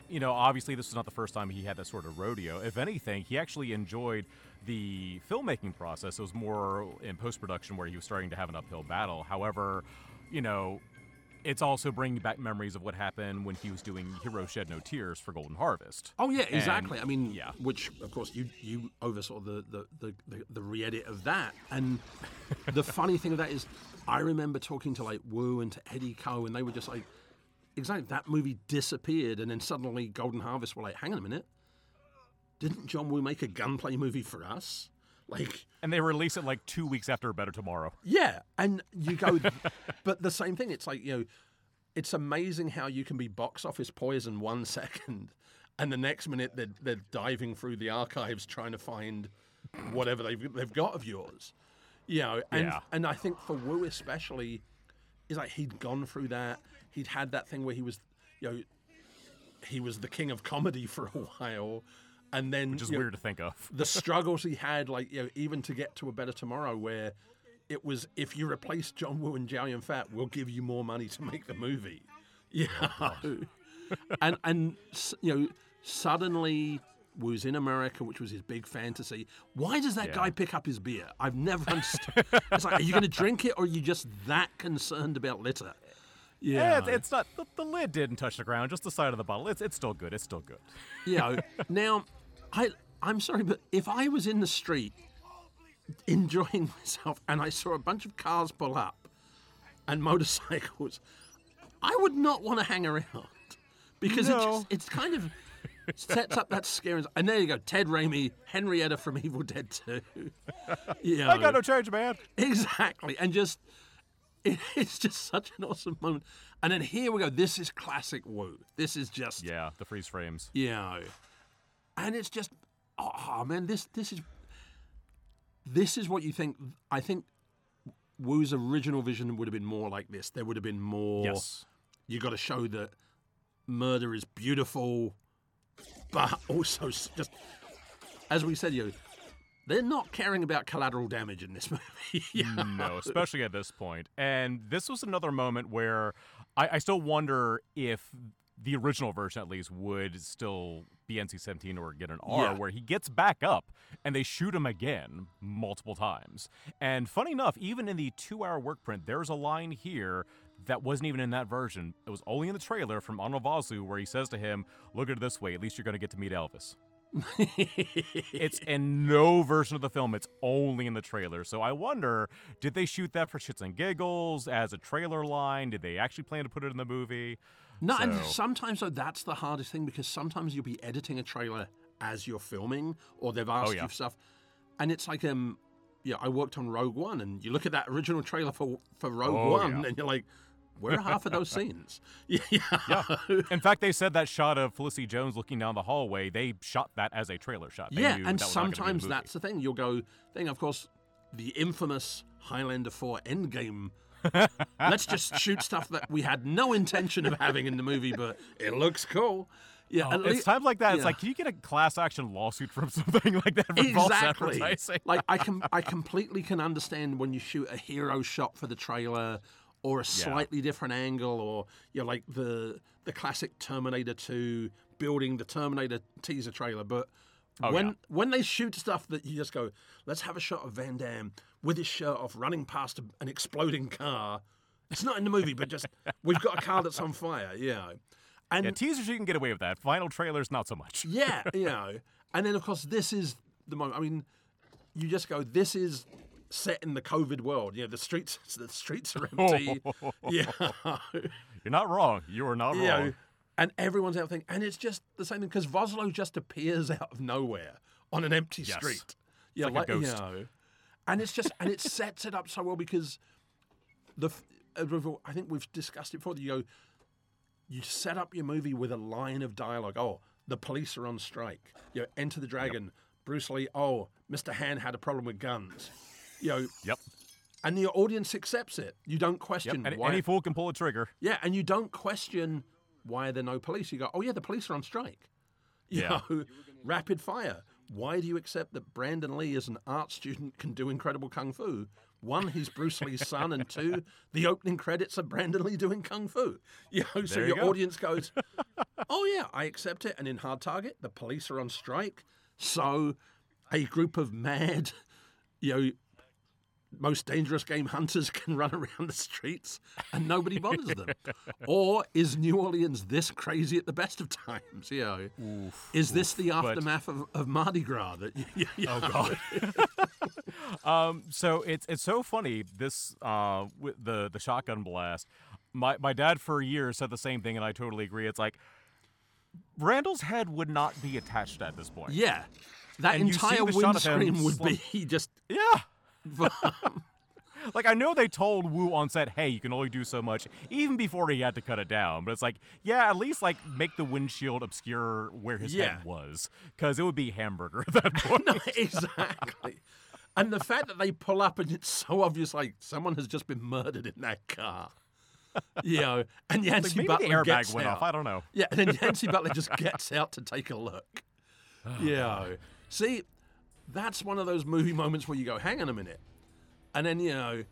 you know obviously this is not the first time he had that sort of rodeo. If anything, he actually enjoyed the filmmaking process. It was more in post production where he was starting to have an uphill battle. However, you know. It's also bringing back memories of what happened when he was doing Hero Shed No Tears for Golden Harvest. Oh yeah, And- exactly. I mean, yeah. which of course you you oversaw the the, the, the the re-edit of that, and the funny thing of that is, I remember talking to like Wu and to Eddie Ko, and they were just like, exactly that movie disappeared, and then suddenly Golden Harvest were like, hang on a minute, didn't John Woo make a gunplay movie for us? Like, And they release it like two weeks after A Better Tomorrow. yeah, and you go, but the same thing. It's like you know, it's amazing how you can be box office poison one second, and the next minute they're, they're diving through the archives trying to find whatever they've they've got of yours. You know, and Yeah. and I think for Wu especially, is like he'd gone through that. He'd had that thing where he was, you know, he was the king of comedy for a while, and then Which is you know, weird to think of. the struggles he had, like you know, even to get to a better tomorrow, where it was if you replace John Woo and Yun Fat, we'll give you more money to make the movie. Yeah, oh, and and you know suddenly was in America, which was his big fantasy. Why does that Yeah. guy pick up his beer? I've never understood. it's like, are you going to drink it, or are you just that concerned about litter? Yeah, Yeah, it's, not the, the lid didn't touch the ground, just the side of the bottle. It's it's still good. It's still good. you know. Now, I I'm sorry, but if I was in the street enjoying myself and I saw a bunch of cars pull up and motorcycles, I would not want to hang around because it just it's kind of sets up that scare. And there you go, Ted Raimi, Henrietta from Evil Dead 2. Yeah, I got no change, man. Exactly, and just it, it's just such an awesome moment. And then here we go. This is classic Woo. This is just Yeah, the freeze frames. you know, and it's just oh, oh, man, this this is this is what you think. I think Woo's original vision would have been more like this. There would have been more. Yes. You got to show that murder is beautiful, but also just as we said, you. know, They're not caring about collateral damage in this movie. yeah. No, especially at this point. And this was another moment where I, I still wonder if the original version, at least, would still be NC 17 or get an R, Yeah. where he gets back up and they shoot him again multiple times. And funny enough, even in the two hour work print, there's a line here that wasn't even in that version. It was only in the trailer from Arnold Vosloo where he says to him, Look at it this way, at least you're going to get to meet Elvis. it's in no version of the film. It's only in the trailer. So I wonder, did they shoot that for shits and giggles as a trailer line? Did they actually plan to put it in the movie? No, and sometimes though that's the hardest thing because sometimes you'll be editing a trailer as you're filming, or they've asked Oh, yeah. you stuff, and it's like um, yeah, I worked on Rogue One, and you look at that original trailer for for Rogue Oh, One, yeah. and you're like, where are half of those scenes? Yeah, Yeah. In fact, they said that shot of Felicity Jones looking down the hallway, they shot that as a trailer shot. They yeah, and that was not gonna be in the sometimes that's the thing. You'll go thing, of course, the infamous Highlander 4 Endgame. Let's just shoot stuff that we had no intention of having in the movie, but it looks cool. Yeah, Oh, It's times like that. It's like, can you get a class action lawsuit from something like that for false exactly. advertising? like I can, I completely can understand when you shoot a hero shot for the trailer, or a slightly different angle, or you know, like the the classic Terminator 2 building the Terminator teaser trailer. But Oh, when yeah. when they shoot stuff that you just go, let's have a shot of Van Damme with his shirt off, running past an exploding car. It's not in the movie, but just we've got a car that's on fire. Yeah, and yeah, teasers you can get away with that. Final trailers, not so much. yeah, you know. And then of course this is the moment. I mean, you just go. This is set in the COVID world. You know, the streets the streets are empty. yeah, You're not wrong. You are not you know, wrong. and everyone's out thing, and it's just the same thing because Vosloo just appears out of nowhere on an empty Yes. street. Yeah, like a you ghost. know. and it's just and it sets it up so well because the uh, I think we've discussed it before. You go, you set up your movie with a line of dialogue. Oh, the police are on strike. You know, Enter the Dragon. Bruce Lee. Oh, Mr. Han had a problem with guns. You know, Yep. and the audience accepts it. You don't Yep. question Any, why. any fool can pull a trigger. yeah, and you don't question why are there no police. You go, oh yeah, the police are on strike. You Yeah. know, rapid fire. Why do you accept that Brandon Lee, as an art student, can do incredible kung fu? One, he's Bruce Lee's son, and two, the opening credits are Brandon Lee doing kung fu. You know, so you your go. audience goes, "Oh yeah, I accept it." And in Hard Target, the police are on strike, so a group of mad, you know, most dangerous game hunters can run around the streets and nobody bothers them. or is New Orleans this crazy at the best of times? You know, is this the aftermath of, of Mardi Gras? That you, you, Oh god. um, so it's it's so funny this uh with the the shotgun blast. My my dad for years said the same thing, and I totally agree. It's like Randall's head would not be attached at this point. yeah, that And entire the shot of him windscreen would be just. Yeah. Like I know they told Wu on set, "Hey, you can only do so much," even before he had to cut it down. But it's like, yeah, at least like make the windshield obscure where his Yeah. head was, because it would be hamburger at that point. no, exactly. And the fact that they pull up and it's so obvious, like someone has just been murdered in that car. you know, and Like Yancey maybe the Butler airbag gets went out. off. I don't know. Yeah, and then Yancey Butler just gets out to take a look. Oh, yeah. See, that's one of those movie moments where you go, hang on a minute. And then, you know,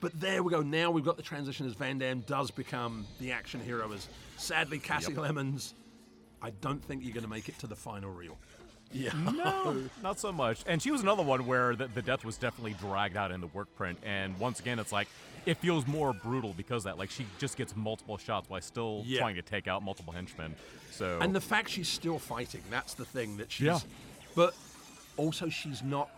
but there we go. Now we've got the transition as Van Damme does become the action hero. As sadly, Kasi Lemmons, I don't think you're going to make it to the final reel. Yeah. No, not so much. And she was another one where the, the death was definitely dragged out in the work print. And once again, it's like it feels more brutal because of that. Like she just gets multiple shots while still Yeah. trying to take out multiple henchmen. So And the fact she's still fighting, that's the thing that she's. Yeah. But also, she's not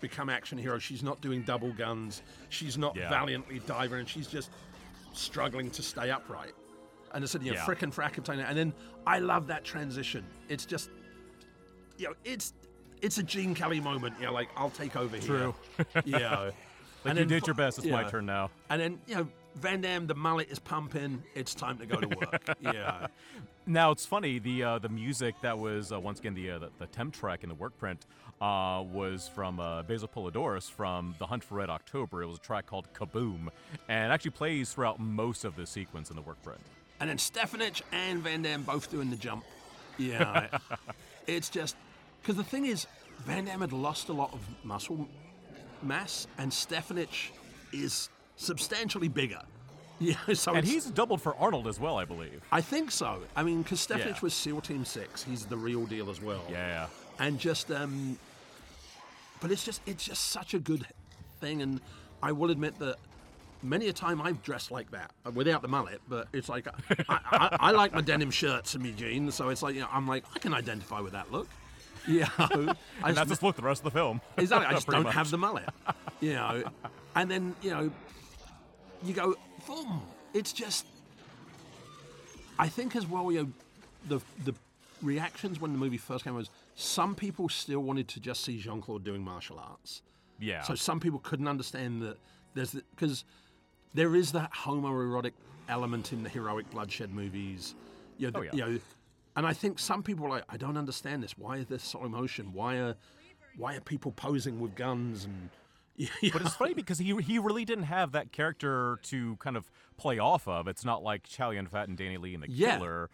become action hero. She's not doing double guns. She's not Yeah. valiantly diver, and she's just struggling to stay upright. And I said, you know, Yeah. frickin' Frackentine. And then I love that transition. It's just, you know, it's it's a Gene Kelly moment. You know, like I'll take over True. here. True. yeah. like and you then did your best. It's my turn now. And then you know, Van Damme, the mullet is pumping. It's time to go to work. yeah. Now it's funny the uh, the music that was uh, once again the, uh, the the temp track in the work print uh, was from uh, Basil Poledouris from The Hunt for Red October. It was a track called Kaboom, and actually plays throughout most of the sequence in the work print. And then Stefanich and Van Damme both doing the jump. Yeah. it's just because the thing is, Van Damme had lost a lot of muscle mass, and Stefanich is substantially bigger. Yeah, so And he's doubled for Arnold as well, I believe. I think so. I mean, because Stefanich Yeah. was SEAL Team Six. He's the real deal as well. Yeah. and just um but it's just it's just such a good thing and i will admit that many a time i've dressed like that uh, without the mullet but it's like i, I, I like my denim shirts and my jeans so it's like you know i'm like i can identify with that look yeah I And just- that's just look the rest of the film. Exactly. I just don't much. have the mullet. You know, and then you know, you go, boom. It's just. I think as well, you know, the the reactions when the movie first came was some people still wanted to just see Jean Claude doing martial arts. Yeah. So some people couldn't understand that there's because there is that homoerotic element in the heroic bloodshed movies. You know, Oh, yeah. you know, and I think some people are like, I don't understand this. Why is there slow motion? Why are why are people posing with guns and yeah, But it's funny because he he really didn't have that character to kind of play off of. It's not like Chow Yun Fat and Danny Lee in The Yeah. Killer,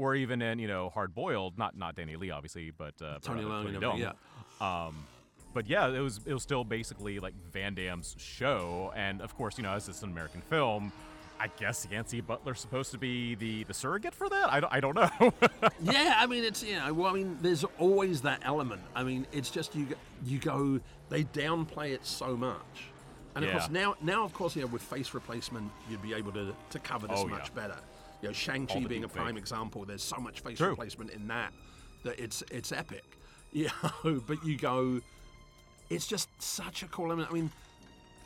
or even in you know Hard Boiled. Not not Danny Lee obviously, but uh, Tony Leung and Leung. Um, but yeah, it was it was still basically like Van Damme's show, and of course you know as it's an American film. I guess Yancey Butler's supposed to be the, the surrogate for that. I don't, I don't know. yeah, I mean, it's you know, well, I mean, there's always that element. I mean, it's just you, go- you go, they downplay it so much, and of Yeah. course now, now of course, you know, with face replacement, you'd be able to to cover this Oh, yeah. much better. You know, Shang Chi All the being a prime fake. example. There's so much face True. replacement in that that it's it's epic. You know, but you go, it's just such a cool element. I mean.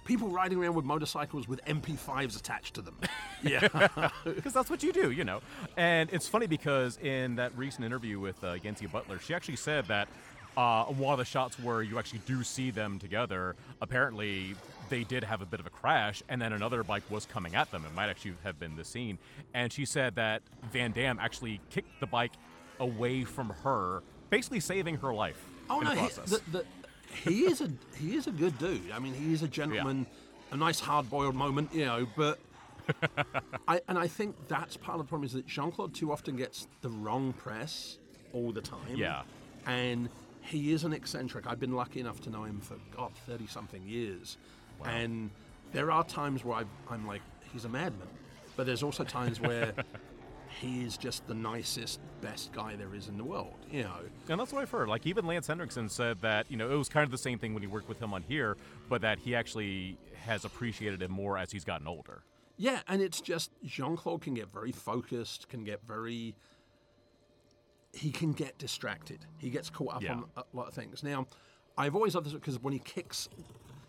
People riding around with motorcycles with MP5s attached to them. Yeah. because that's what you do, you know. And it's funny because in that recent interview with uh, Yancey Butler, she actually said that uh, one of the shots where you actually do see them together, apparently they did have a bit of a crash, and then another bike was coming at them. It might actually have been the scene. And she said that Van Damme actually kicked the bike away from her, basically saving her life. Oh no, the he, the, the, he is a he is a good dude. I mean, he is a gentleman. A nice hard-boiled moment, you know. But I and I think that's part of the problem is that Jean Claude too often gets the wrong press all the time. Yeah. and he is an eccentric. I've been lucky enough to know him for God thirty something years, and there are times where I've, I'm like, he's a madman, but there's also times where. He is just the nicest, best guy there is in the world, you know. And that's what I've heard. Like even Lance Henriksen said that you know it was kind of the same thing when he worked with him on here, but that he actually has appreciated him more as he's gotten older. Yeah, and it's just Jean Claude can get very focused, can get very. He can get distracted. He gets caught up Yeah. on a lot of things. Now, I've always loved this because when he kicks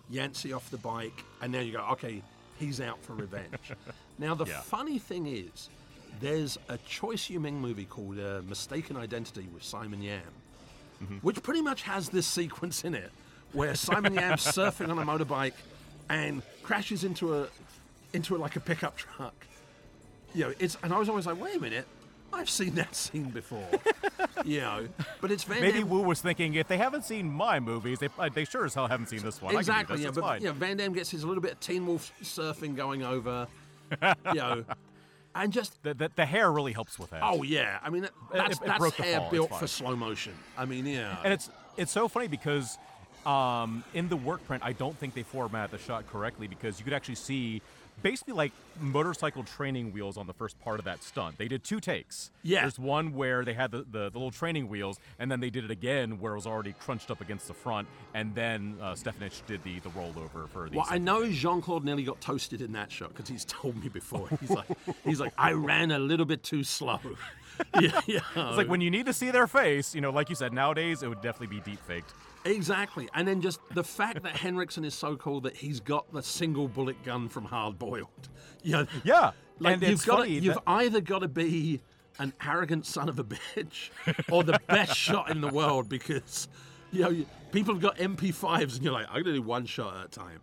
Yancey off the bike, and now you go, okay, he's out for revenge. now, the Yeah. funny thing is, there's a Choi Siu Ming movie called uh, Mistaken Identity with Simon Yam, which pretty much has this sequence in it where Simon Yam's surfing on a motorbike and crashes into a into a, like a pickup truck. You know, it's and I was always like, wait a minute, I've seen that scene before. you know, but it's Van Maybe Damme. Wu was thinking if they haven't seen my movies, they, they sure as hell haven't seen this one. I can do Exactly, this, yeah. But fine. you know, Van Damme gets his little bit of Teen Wolf surfing going over, you know, and just The, the, the hair really helps with that. oh yeah, I mean that- that's it- it that's hair fall, built for slow motion. I mean, yeah, And it's it's so funny because um, in the work print, I don't think they format the shot correctly because you could actually see basically like motorcycle training wheels on the first part of that stunt. They did two takes. Yeah. There's one where they had the, the, the little training wheels, and then they did it again where it was already crunched up against the front, and then uh, Stefanich did the, the rollover for the. Well, I know Jean Claude nearly got toasted in that shot because he's told me before. He's like, he's like, I ran a little bit too slow. yeah, yeah. It's like when you need to see their face, you know, like you said, nowadays it would definitely be deep faked. Exactly. And then just the fact that Henriksen is so cool that he's got the single bullet gun from Hard Boiled. You know, Yeah. like and you've got funny you've that- either got to be an arrogant son of a bitch or the best shot in the world because you know people have got MP5s and you're like, I'm gonna do one shot at a time.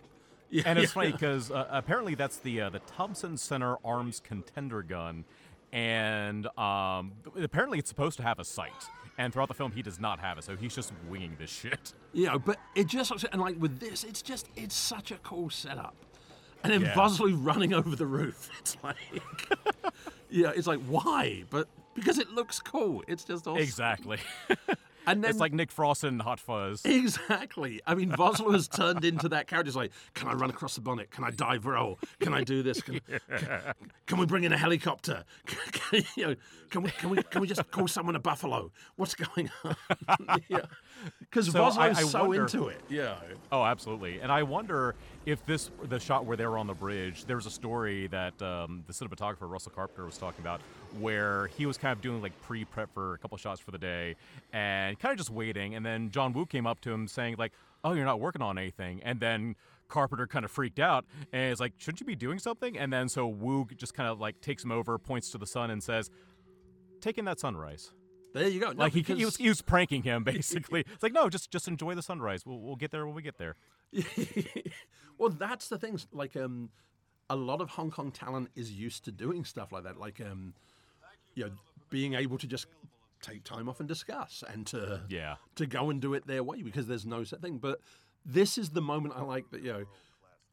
Yeah, And it's yeah. funny because uh, apparently that's the uh, the Thompson Center Arms Contender gun, and um, apparently it's supposed to have a sight. And throughout the film, he does not have it, so he's just winging this shit. Know, but it just and like with this, it's just it's such a cool setup. And then Yeah. Vosloo running over the roof. It's like Yeah, it's like why? But because it looks cool. It's just awesome. Exactly. And then it's like Nick Frost in Hot Fuzz. Exactly. I mean, Vosloo has turned into that character. It's like, can I run across the bonnet? Can I dive roll? Can I do this? Can, can, can we bring in a helicopter? Can, you know, can we can we can we just call someone a buffalo? What's going on? yeah. Because So I- Vosloo's I so wonder- into it. Yeah. Oh, absolutely. And I wonder if this, the shot where they were on the bridge, there was a story that um, the cinematographer Russell Carpenter was talking about where he was kind of doing like pre prep for a couple shots for the day and kind of just waiting. And then John Woo came up to him saying, like, oh, you're not working on anything. And then Carpenter kind of freaked out and is like, shouldn't you be doing something? And then so Woo just kind of like takes him over, points to the sun, and says, take in that sunrise. There you go. No, Like he, he, was, he was pranking him basically. it's like, no, just just enjoy the sunrise. We'll, we'll get there when we get there. well, that's the thing. Like, um, a lot of Hong Kong talent is used to doing stuff like that. Like, um, you know, being able to just take time off and discuss and to Yeah. to go and do it their way because there's no set thing. But this is the moment I like that you know.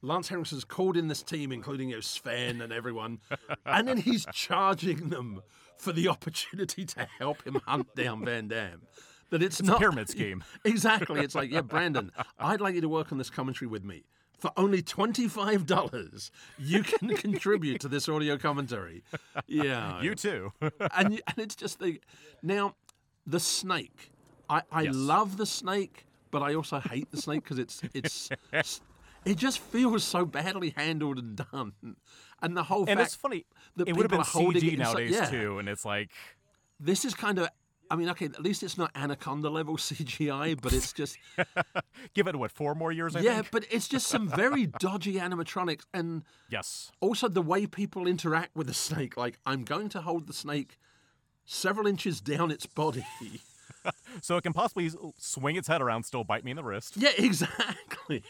Lance Henriksen's called in this team, including you know, Sven and everyone, and then he's charging them for the opportunity to help him hunt down Van Damme. That it's, not a pyramid scheme. Exactly. It's like, yeah, Brandon, I'd like you to work on this commentary with me. For only $25, you can contribute to this audio commentary. Yeah. You too. and, and it's just the. Now, the snake. I, I Yes. love the snake, but I also hate the snake because it's, it's. It just feels so badly handled and done. And the whole and it's funny. that It would have been CG nowadays yeah. too, and it's like this is kind of. I mean, okay, at least it's not Anaconda level CGI, but it's just. give it what four more years. I yeah, think. but it's just some very dodgy animatronics, and Yes. also the way people interact with the snake. Like, I'm going to hold the snake several inches down its body. So it can possibly swing its head around, still bite me in the wrist. yeah, exactly.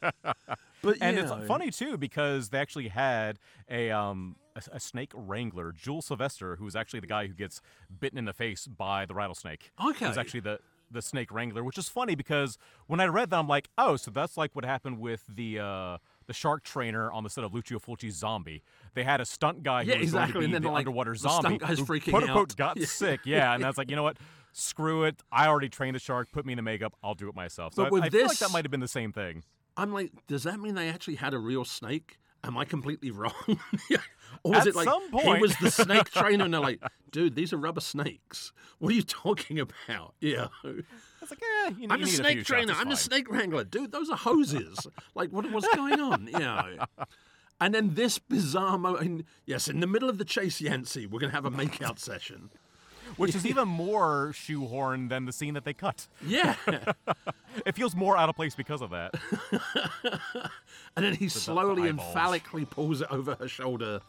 But And you it's funny too because they actually had a um a, a snake wrangler, Jules Sylvester, who was actually the guy who gets bitten in the face by the rattlesnake. Okay. Who's actually the the snake wrangler, which is funny because when I read that, I'm like, oh, so that's like what happened with the uh, the shark trainer on the set of Lucio Fulci's Zombie. They had a stunt guy who Yeah, was exactly, going and to then be the they're like, underwater the stunt zombie guy's who freaking quote unquote out. got Yeah. sick. Yeah, and I was like, you know what? Screw it. I already trained the shark. Put me in the makeup. I'll do it myself. So But I, with I feel like that might have been the same thing. I'm like, does that mean they actually had a real snake? Am I completely wrong? or was At it like he was the snake trainer and they're like, dude, these are rubber snakes. What are you talking about? Yeah. It's like, eh, you, I'm you need a snake shots, trainer. I'm fine. snake wrangler. Dude, those are hoses. like, what, what's going on? Yeah. And then this bizarre moment. Yes, in the middle of the chase Yancey, we're going to have a makeout session. Which is even more shoehorned than the scene that they cut. Yeah. It feels more out of place because of that. And then he slowly and phallically pulls it over her shoulder.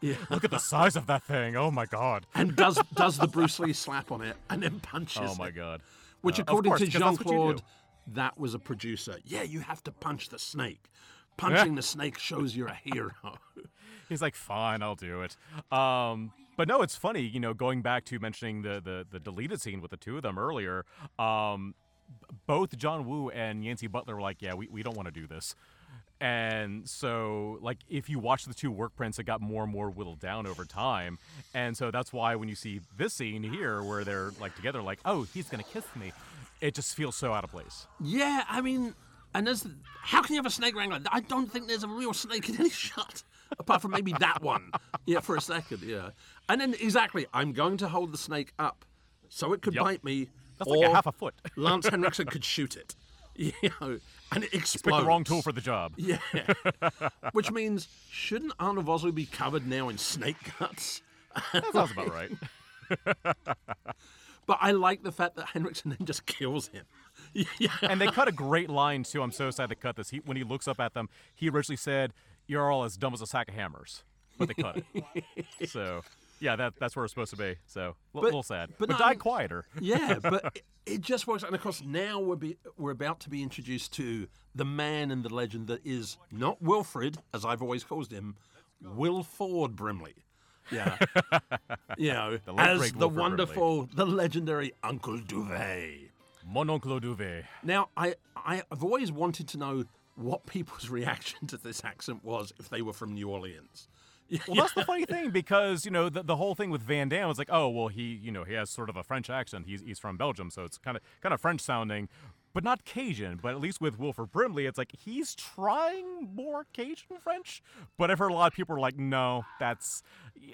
Yeah. Look at the size of that thing. Oh my god. And does does the Bruce Lee slap on it and then punches Oh my it. god. Which, Uh, according course, to Jean that's what you Claude, that was a producer. Yeah, you have to punch the snake. Punching the snake shows you're a hero. He's like, fine, I'll do it. Um, but no, it's funny, you know, going back to mentioning the, the, the deleted scene with the two of them earlier, um, both John Woo and Yancey Butler were like, yeah, we, we don't want to do this. And so, like, if you watch the two work prints, it got more and more whittled down over time. And so that's why when you see this scene here where they're like together, like, oh, he's gonna kiss me, it just feels so out of place. Yeah, I mean, and there's how can you have a snake wrangler? I don't think there's a real snake in any shot, apart from maybe that one. Yeah, for a second, yeah. And then exactly, I'm going to hold the snake up so it could Yep. bite me. That's or like a half a foot. Lance Henriksen could shoot it. You know, and it explodes. Pick the wrong tool for the job. Yeah. Which means, shouldn't Arnold Vosloo be covered now in snake guts? That sounds about right. But I like the fact that Henriksen then just kills him. Yeah. and they cut a great line too. I'm so sad they cut this. He, when he looks up at them, he originally said, "You're all as dumb as a sack of hammers," but they cut it. so yeah, that that's where it's supposed to be. So a little sad, but but, not- die quieter. Yeah, but it, it just works. And of course, now we're be, we're about to be introduced to the man and the legend that is not Wilfred, as I've always called him, Will Ford Brimley. Yeah, you know, The as great the Wilford Brimley. wonderful, the legendary Uncle Douvee. Mon oncle Douvee. Now, I, I I've always wanted to know what people's reaction to this accent was if they were from New Orleans. Well, that's the funny thing because you know the, the whole thing with Van Damme was like, oh well, he you know he has sort of a French accent. He's he's from Belgium, so it's kind of kind of French sounding, but not Cajun. But at least with Wilford Brimley, it's like he's trying more Cajun French. But I've heard a lot of people are like, no, that's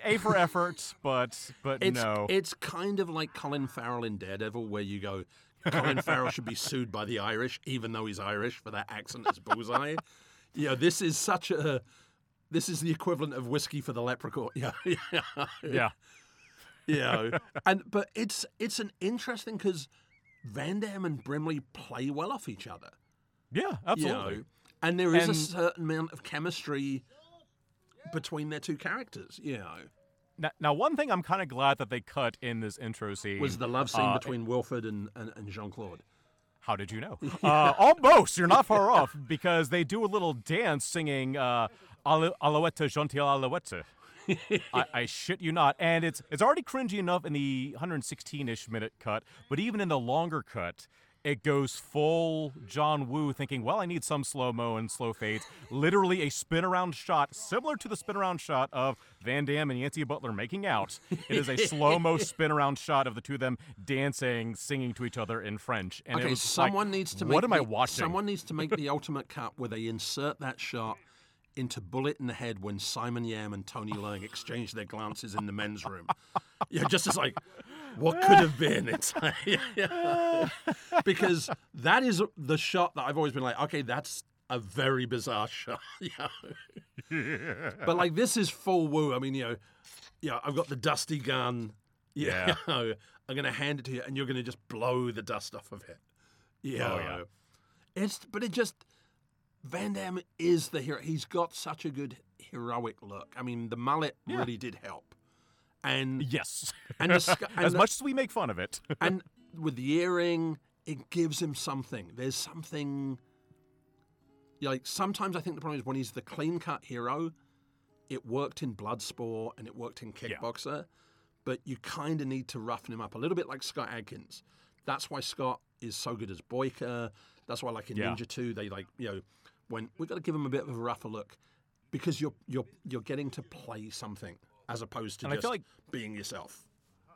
a for effort, but but It's no. it's kind of like Colin Farrell in Daredevil, where you go, Colin Farrell should be sued by the Irish, even though he's Irish, for that accent as bullseye. You know, this is such a. This is the equivalent of whiskey for the leprechaun. Yeah, yeah, yeah. yeah. And but it's it's an interesting because Van Damme and Brimley play well off each other. Yeah, you absolutely. know, and there is a certain amount of chemistry between their two characters. You know, Now, now, one thing I'm kind of glad that they cut in this intro scene was the love scene uh, between Wilfred and, and, and Jean Claude. How did you know? Uh, almost. You're not far off because they do a little dance singing uh, Alouette Gentil Alouette. I, I shit you not. And it's it's already cringy enough in the 116-ish minute cut, but even in the longer cut, it goes full John Woo thinking, well, I need some slow-mo and slow fades. Literally a spin around shot, similar to the spin around shot of Van Damme and Yancey Butler making out. It is a slow-mo spin around shot of the two of them dancing, singing to each other in French. And it Okay, was just like, someone needs to make What am the, I watching? Someone needs to make the ultimate cut where they insert that shot into Bullet in the Head when Simon Yam and Tony Leung exchange their glances in the men's room. Yeah, just as like, what could have been? It's like, yeah. because that is the shot that I've always been like, okay, that's a very bizarre shot. yeah. But like this is full woo. I mean, you know, yeah, I've got the dusty gun. Yeah. Yeah. You know, I'm gonna hand it to you, and you're gonna just blow the dust off of it. Yeah. Oh, yeah. It's but it just Van Damme is the hero. He's got such a good heroic look. I mean, the mullet Yeah. really did help, and Yes. and, the, and as the- much as we make fun of it. and with the earring, it gives him something. There's something. Like sometimes I think the problem is when he's the clean cut hero, it worked in Bloodsport and it worked in Yeah. Kickboxer, but you kind of need to roughen him up a little bit like Scott Adkins. That's why Scott is so good as Boyka. That's why, like in Yeah. Ninja Two, they like you know when we've got to give him a bit of a rougher look because you're you're you're getting to play something as opposed to And I just feel like- being yourself.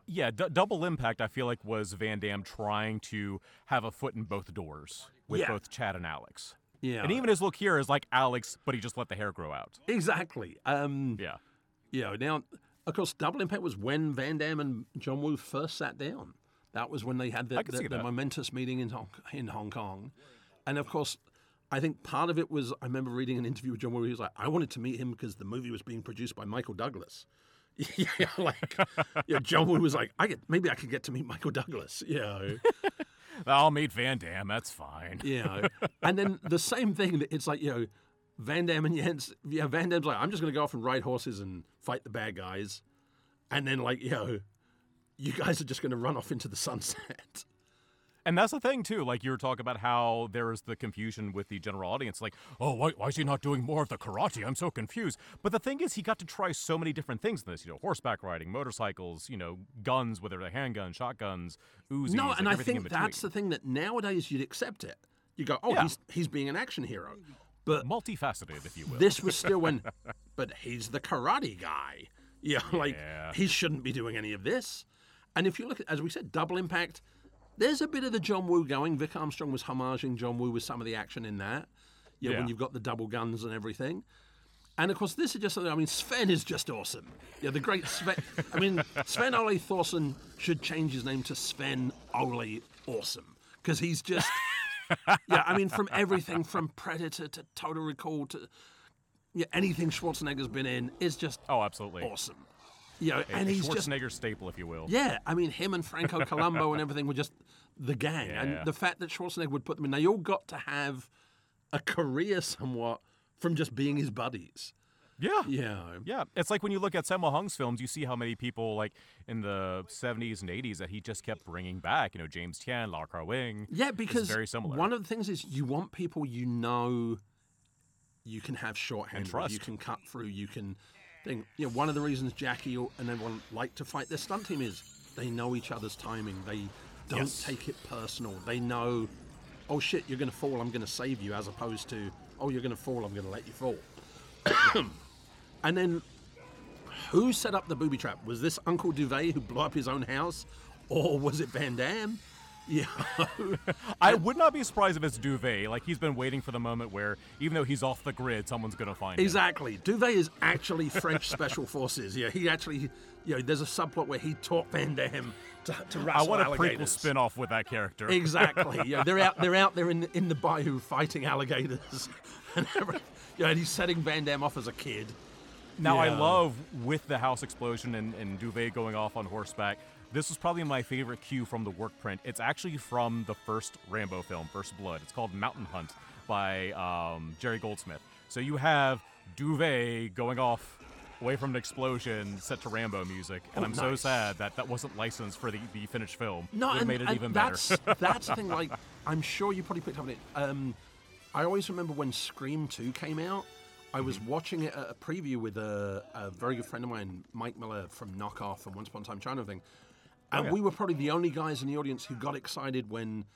yeah, d- double impact. I feel like was Van Damme trying to have a foot in both doors with Yeah. both Chad and Alex. Yeah, And even his look here is like Alex, but he just let the hair grow out. exactly. Um, Yeah. You know, now, of course, Double Impact was when Van Damme and John Woo first sat down. That was when they had the, the, the momentous meeting in Hong, in Hong Kong. And of course, I think part of it was I remember reading an interview with John Woo. He was like, I wanted to meet him because the movie was being produced by Michael Douglas. yeah, like, yeah, John Woo was like, I get maybe I could get to meet Michael Douglas. Know, I'll meet Van Damme. That's fine. know. And then the same thing. that It's like you know, Van Damme and Jens. Yeah, Van Damme's like, I'm just going to go off and ride horses and fight the bad guys, and then like you know, you guys are just going to run off into the sunset. And that's the thing too. Like you were talking about how there is the confusion with the general audience. Like, oh, why, why is he not doing more of the karate? I'm so confused. But the thing is, he got to try so many different things in this. You know, horseback riding, motorcycles. You know, guns, whether they're handguns, shotguns, Uzis. no, like and I think that's the thing that nowadays you'd accept it. You go, oh, Yeah. he's he's being an action hero. But Multifaceted, if you will. this was still when, but he's the karate guy. Yeah, like Yeah. he shouldn't be doing any of this. And if you look at, as we said, Double Impact, there's a bit of the John Woo going. Vic Armstrong was homaging John Woo with some of the action in that. Yeah, when you've got the double guns and everything. And of course, this is just, something. I mean, Sven is just awesome. Yeah, the great Sven. I mean, Sven Ole Thorsen should change his name to Sven Ole Awesome because he's just, yeah, I mean, from everything from Predator to Total Recall to yeah, anything Schwarzenegger's been in is just oh, absolutely. awesome. You know, and a he's just Schwarzenegger staple, if you will. yeah. I mean, him and Franco Columbu and everything were just the gang, Yeah. and the fact that Schwarzenegger would put them in, they all got to have a career somewhat from just being his buddies. Yeah. Yeah, Yeah, it's like when you look at Sammo Hung's films, you see how many people, like in the 70s and 80s, that he just kept bringing back. You know, James Tien, Lau Kar Wing. yeah, because very similar. one of the things is you want people you know you can have shorthand, you can cut through, you can thing. You know, one of the reasons Jackie and everyone like to fight their stunt team is they know each other's timing. They don't Yes. take it personal. They know, oh shit, you're going to fall. I'm going to save you, as opposed to, oh, you're going to fall. I'm going to let you fall. and then, who set up the booby trap? Was this Uncle Douvee who blew up his own house, or was it Van Damme? Yeah. I would not be surprised if it's Douvee. Like he's been waiting for the moment where, even though he's off the grid, someone's gonna find him. Exactly. Douvee is actually French special forces. Yeah, he actually, you know, there's a subplot where he taught Van Damme to, to I want a prequel alligators. spin-off with that character. Exactly. Yeah, they're out. They're out there in the, in the bayou fighting alligators, and every, yeah, and he's setting Van Damme off as a kid. Now I love with the house explosion and, and Douvee going off on horseback. This was probably my favorite cue from the work print. It's actually from the first Rambo film, First Blood. It's called Mountain Hunt by um, Jerry Goldsmith. So you have Douvee going off away from an explosion set to Rambo music, and Oh, I'm so sad that that wasn't licensed for the, the finished film. No, and, made it and even that's better. that's the thing. Like, I'm sure you probably picked up on it. Um, I always remember when Scream Two came out. I was Mm-hmm. watching it at a preview with a, a very good friend of mine, Mike Miller from Knockoff and Once Upon a Time China thing, Oh, and we were probably the only guys in the audience who got excited when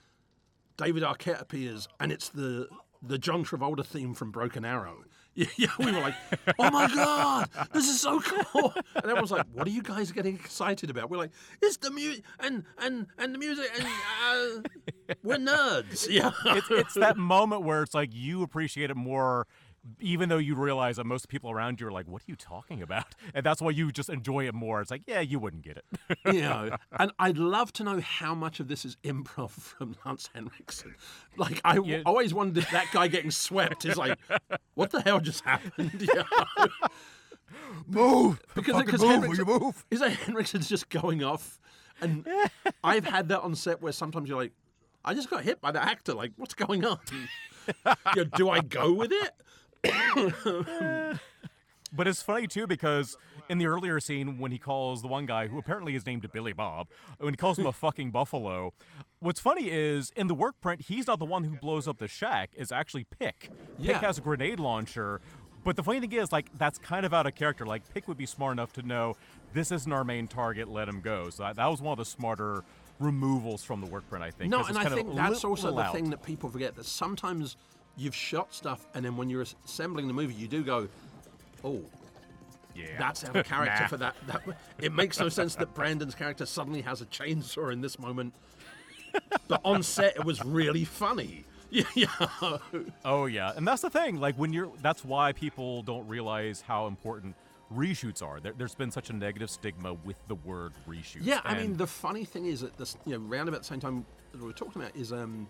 David Arquette appears, and it's the the John Travolta theme from Broken Arrow. Yeah, we were like, "Oh my god, this is so cool!" And everyone's like, "What are you guys getting excited about?" We're like, "It's the music and and and the music, and uh, we're nerds." Yeah, it's, it's that moment where it's like you appreciate it more even though you realize that most people around you are like what are you talking about and that's why you just enjoy it more it's like yeah you wouldn't get it you know. And I'd love to know how much of this is improv from Lance Henriksen. Like, I Yeah. always wondered if that guy getting swept is like, "What the hell just happened?" Yeah. move because because move, you move Is that Henriksen's just going off? And I've had that on set where sometimes you're like, I just got hit by the actor. Like, what's going on? you know, do I go with it? But it's funny too because in the earlier scene when he calls the one guy who apparently is named Billy Bob when he calls him a fucking buffalo what's funny is in the work print he's not the one who blows up the shack it's actually Pik. Yeah. Pik has a grenade launcher but the funny thing is like that's kind of out of character like Pik would be smart enough to know this isn't our main target let him go. So that, that was one of the smarter removals from the work print I think No, and I think that's also the thing that people forget that sometimes you've shot stuff and then when you're assembling the movie, you do go, oh, yeah that's our character Nah. for that, that. It makes no sense that Brandon's character suddenly has a chainsaw in this moment. But on set, it was really funny. Yeah. Oh yeah, and that's the thing. Like when you're, that's why people don't realize how important reshoots are. There, there's been such a negative stigma with the word reshoot. Yeah, I mean, the funny thing is that this, you know, round about the same time that we were talking about is um,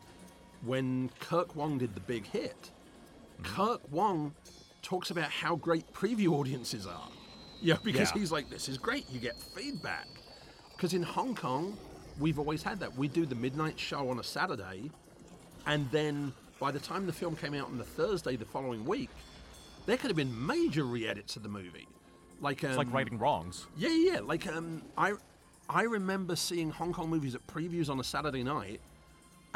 when Kirk Wong did the big hit. Kirk Wong talks about how great preview audiences are. Yeah, because Yeah. he's like, this is great. You get feedback. Because in Hong Kong, we've always had that. We do the midnight show on a Saturday, and then by the time the film came out on the Thursday the following week, there could have been major re-edits of the movie. Like, um, it's like righting wrongs. yeah, yeah. yeah. Like um, I, I remember seeing Hong Kong movies at previews on a Saturday night,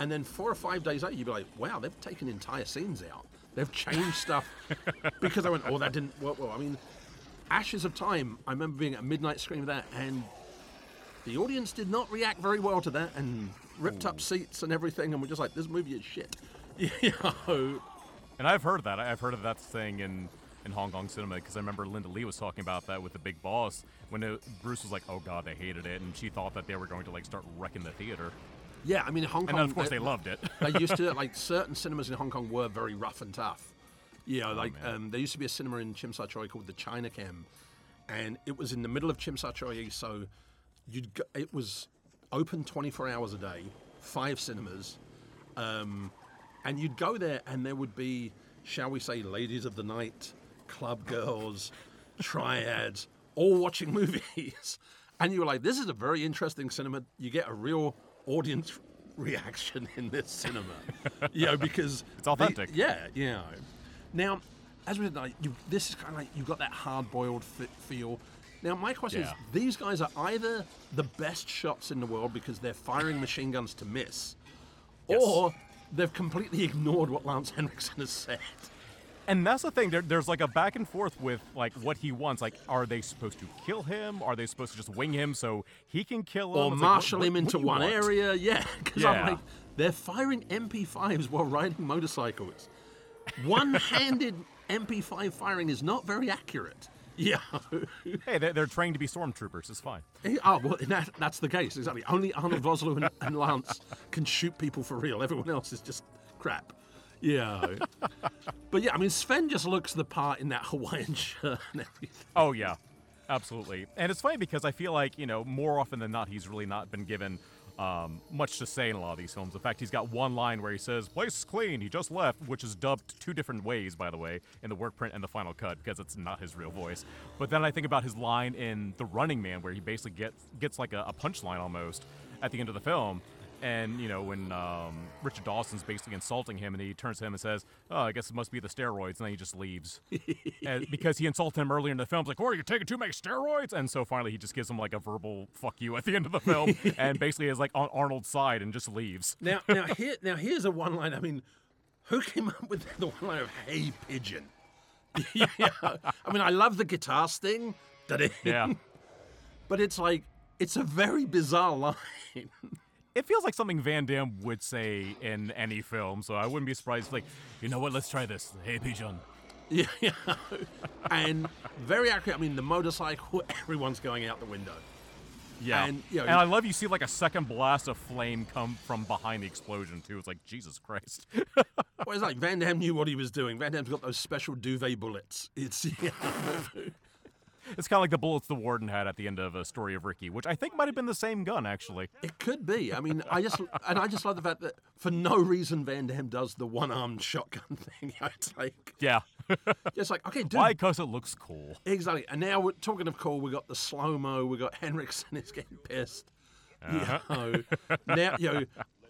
and then four or five days later, you'd be like, "Wow, they've taken entire scenes out. They've changed stuff." because I went, "Oh, that didn't work well." I mean, Ashes of Time. I remember being at midnight screening of that, and the audience did not react very well to that, and ripped up seats and everything, and we're just like, "This movie is shit." You know. And I've heard that. I've heard of that thing in in Hong Kong cinema because I remember Linda Lee was talking about that with the Big Boss when it, Bruce was like, "Oh God, they hated it," and she thought that they were going to like start wrecking the theater. Yeah, I mean Hong Kong. And of course, they loved it. they used to like certain cinemas in Hong Kong were very rough and tough. You know, like man. um, there used to be a cinema in Tsim Sha Tsui called the China Cam, and it was in the middle of Tsim Sha Tsui, so you'd go, it was open 24 hours a day, five cinemas, um, and you'd go there, and there would be, shall we say, ladies of the night, club girls, triads, all watching movies, and you were like, this is a very interesting cinema. You get a real audience reaction in this cinema, you know, because It's authentic. the- yeah, you know. Now, as we know, you, this is kind of like you've got that hard-boiled fi- feel. Now, my question Yeah. is: these guys are either the best shots in the world because they're firing machine guns to miss, Yes. or they've completely ignored what Lance Henriksen has said. And that's the thing. There, there's like a back and forth with like what he wants. Like, are they supposed to kill him? Are they supposed to just wing him so he can kill him? Or It's like, what- marshal him into one want? area, yeah. Because I'm Yeah. like, they're firing MP5s while riding motorcycles. One-handed MP5 firing is not very accurate. Yeah. Hey, they're, they're trained to be stormtroopers. It's fine. oh, well, that, that's the case, exactly. Only Arnold Vosloo and, and Lance can shoot people for real. Everyone else is just crap. Yeah. but yeah, I mean, Sven just looks the part in that Hawaiian shirt and everything. Oh yeah, absolutely. And it's funny because I feel like you know more often than not he's really not been given um, much to say in a lot of these films. In fact, he's got one line where he says "Place clean." He just left, which is dubbed two different ways, by the way, in the work print and the final cut because it's not his real voice. But then I think about his line in The Running Man, where he basically gets gets like a, a punchline almost at the end of the film. And you know when um, Richard Dawson's basically insulting him, and he turns to him and says, "Oh, I guess it must be the steroids," and then he just leaves and because he insulted him earlier in the film. He's like, "Oh, you're taking too many steroids?" And so finally, he just gives him like a verbal "fuck you" at the end of the film, and basically is like on Arnold's side and just leaves. Now, now, here, now here's a one line. I mean, who came up with the one line of "Hey pigeon"? yeah, I mean, I love the guitar sting, Yeah, but it's like it's a very bizarre line. It feels like something Van Damme would say in any film, so I wouldn't be surprised. Like, you know what? Let's try this. Hey, pigeon. yeah, yeah. and very accurate. I mean, the motorcycle, everyone's going out the window. Yeah, And, you know, and I love you see like a second blast of flame come from behind the explosion too. It's like Jesus Christ. Well, it's like Van Damme knew what he was doing. Van Damme's got those special Douvee bullets. It's yeah. It's kind of like the bullets the warden had at the end of a story of Ricky, which I think might have been the same gun actually. It could be. I mean, I just and I just love the fact that for no reason Van Damme does the one-armed shotgun thing. It's like Yeah. just like okay, dude. Why? Because it looks cool. Exactly. And now we're talking of cool. We got the slow mo. We got Henriksen is getting pissed. You uh-huh. know, now you know,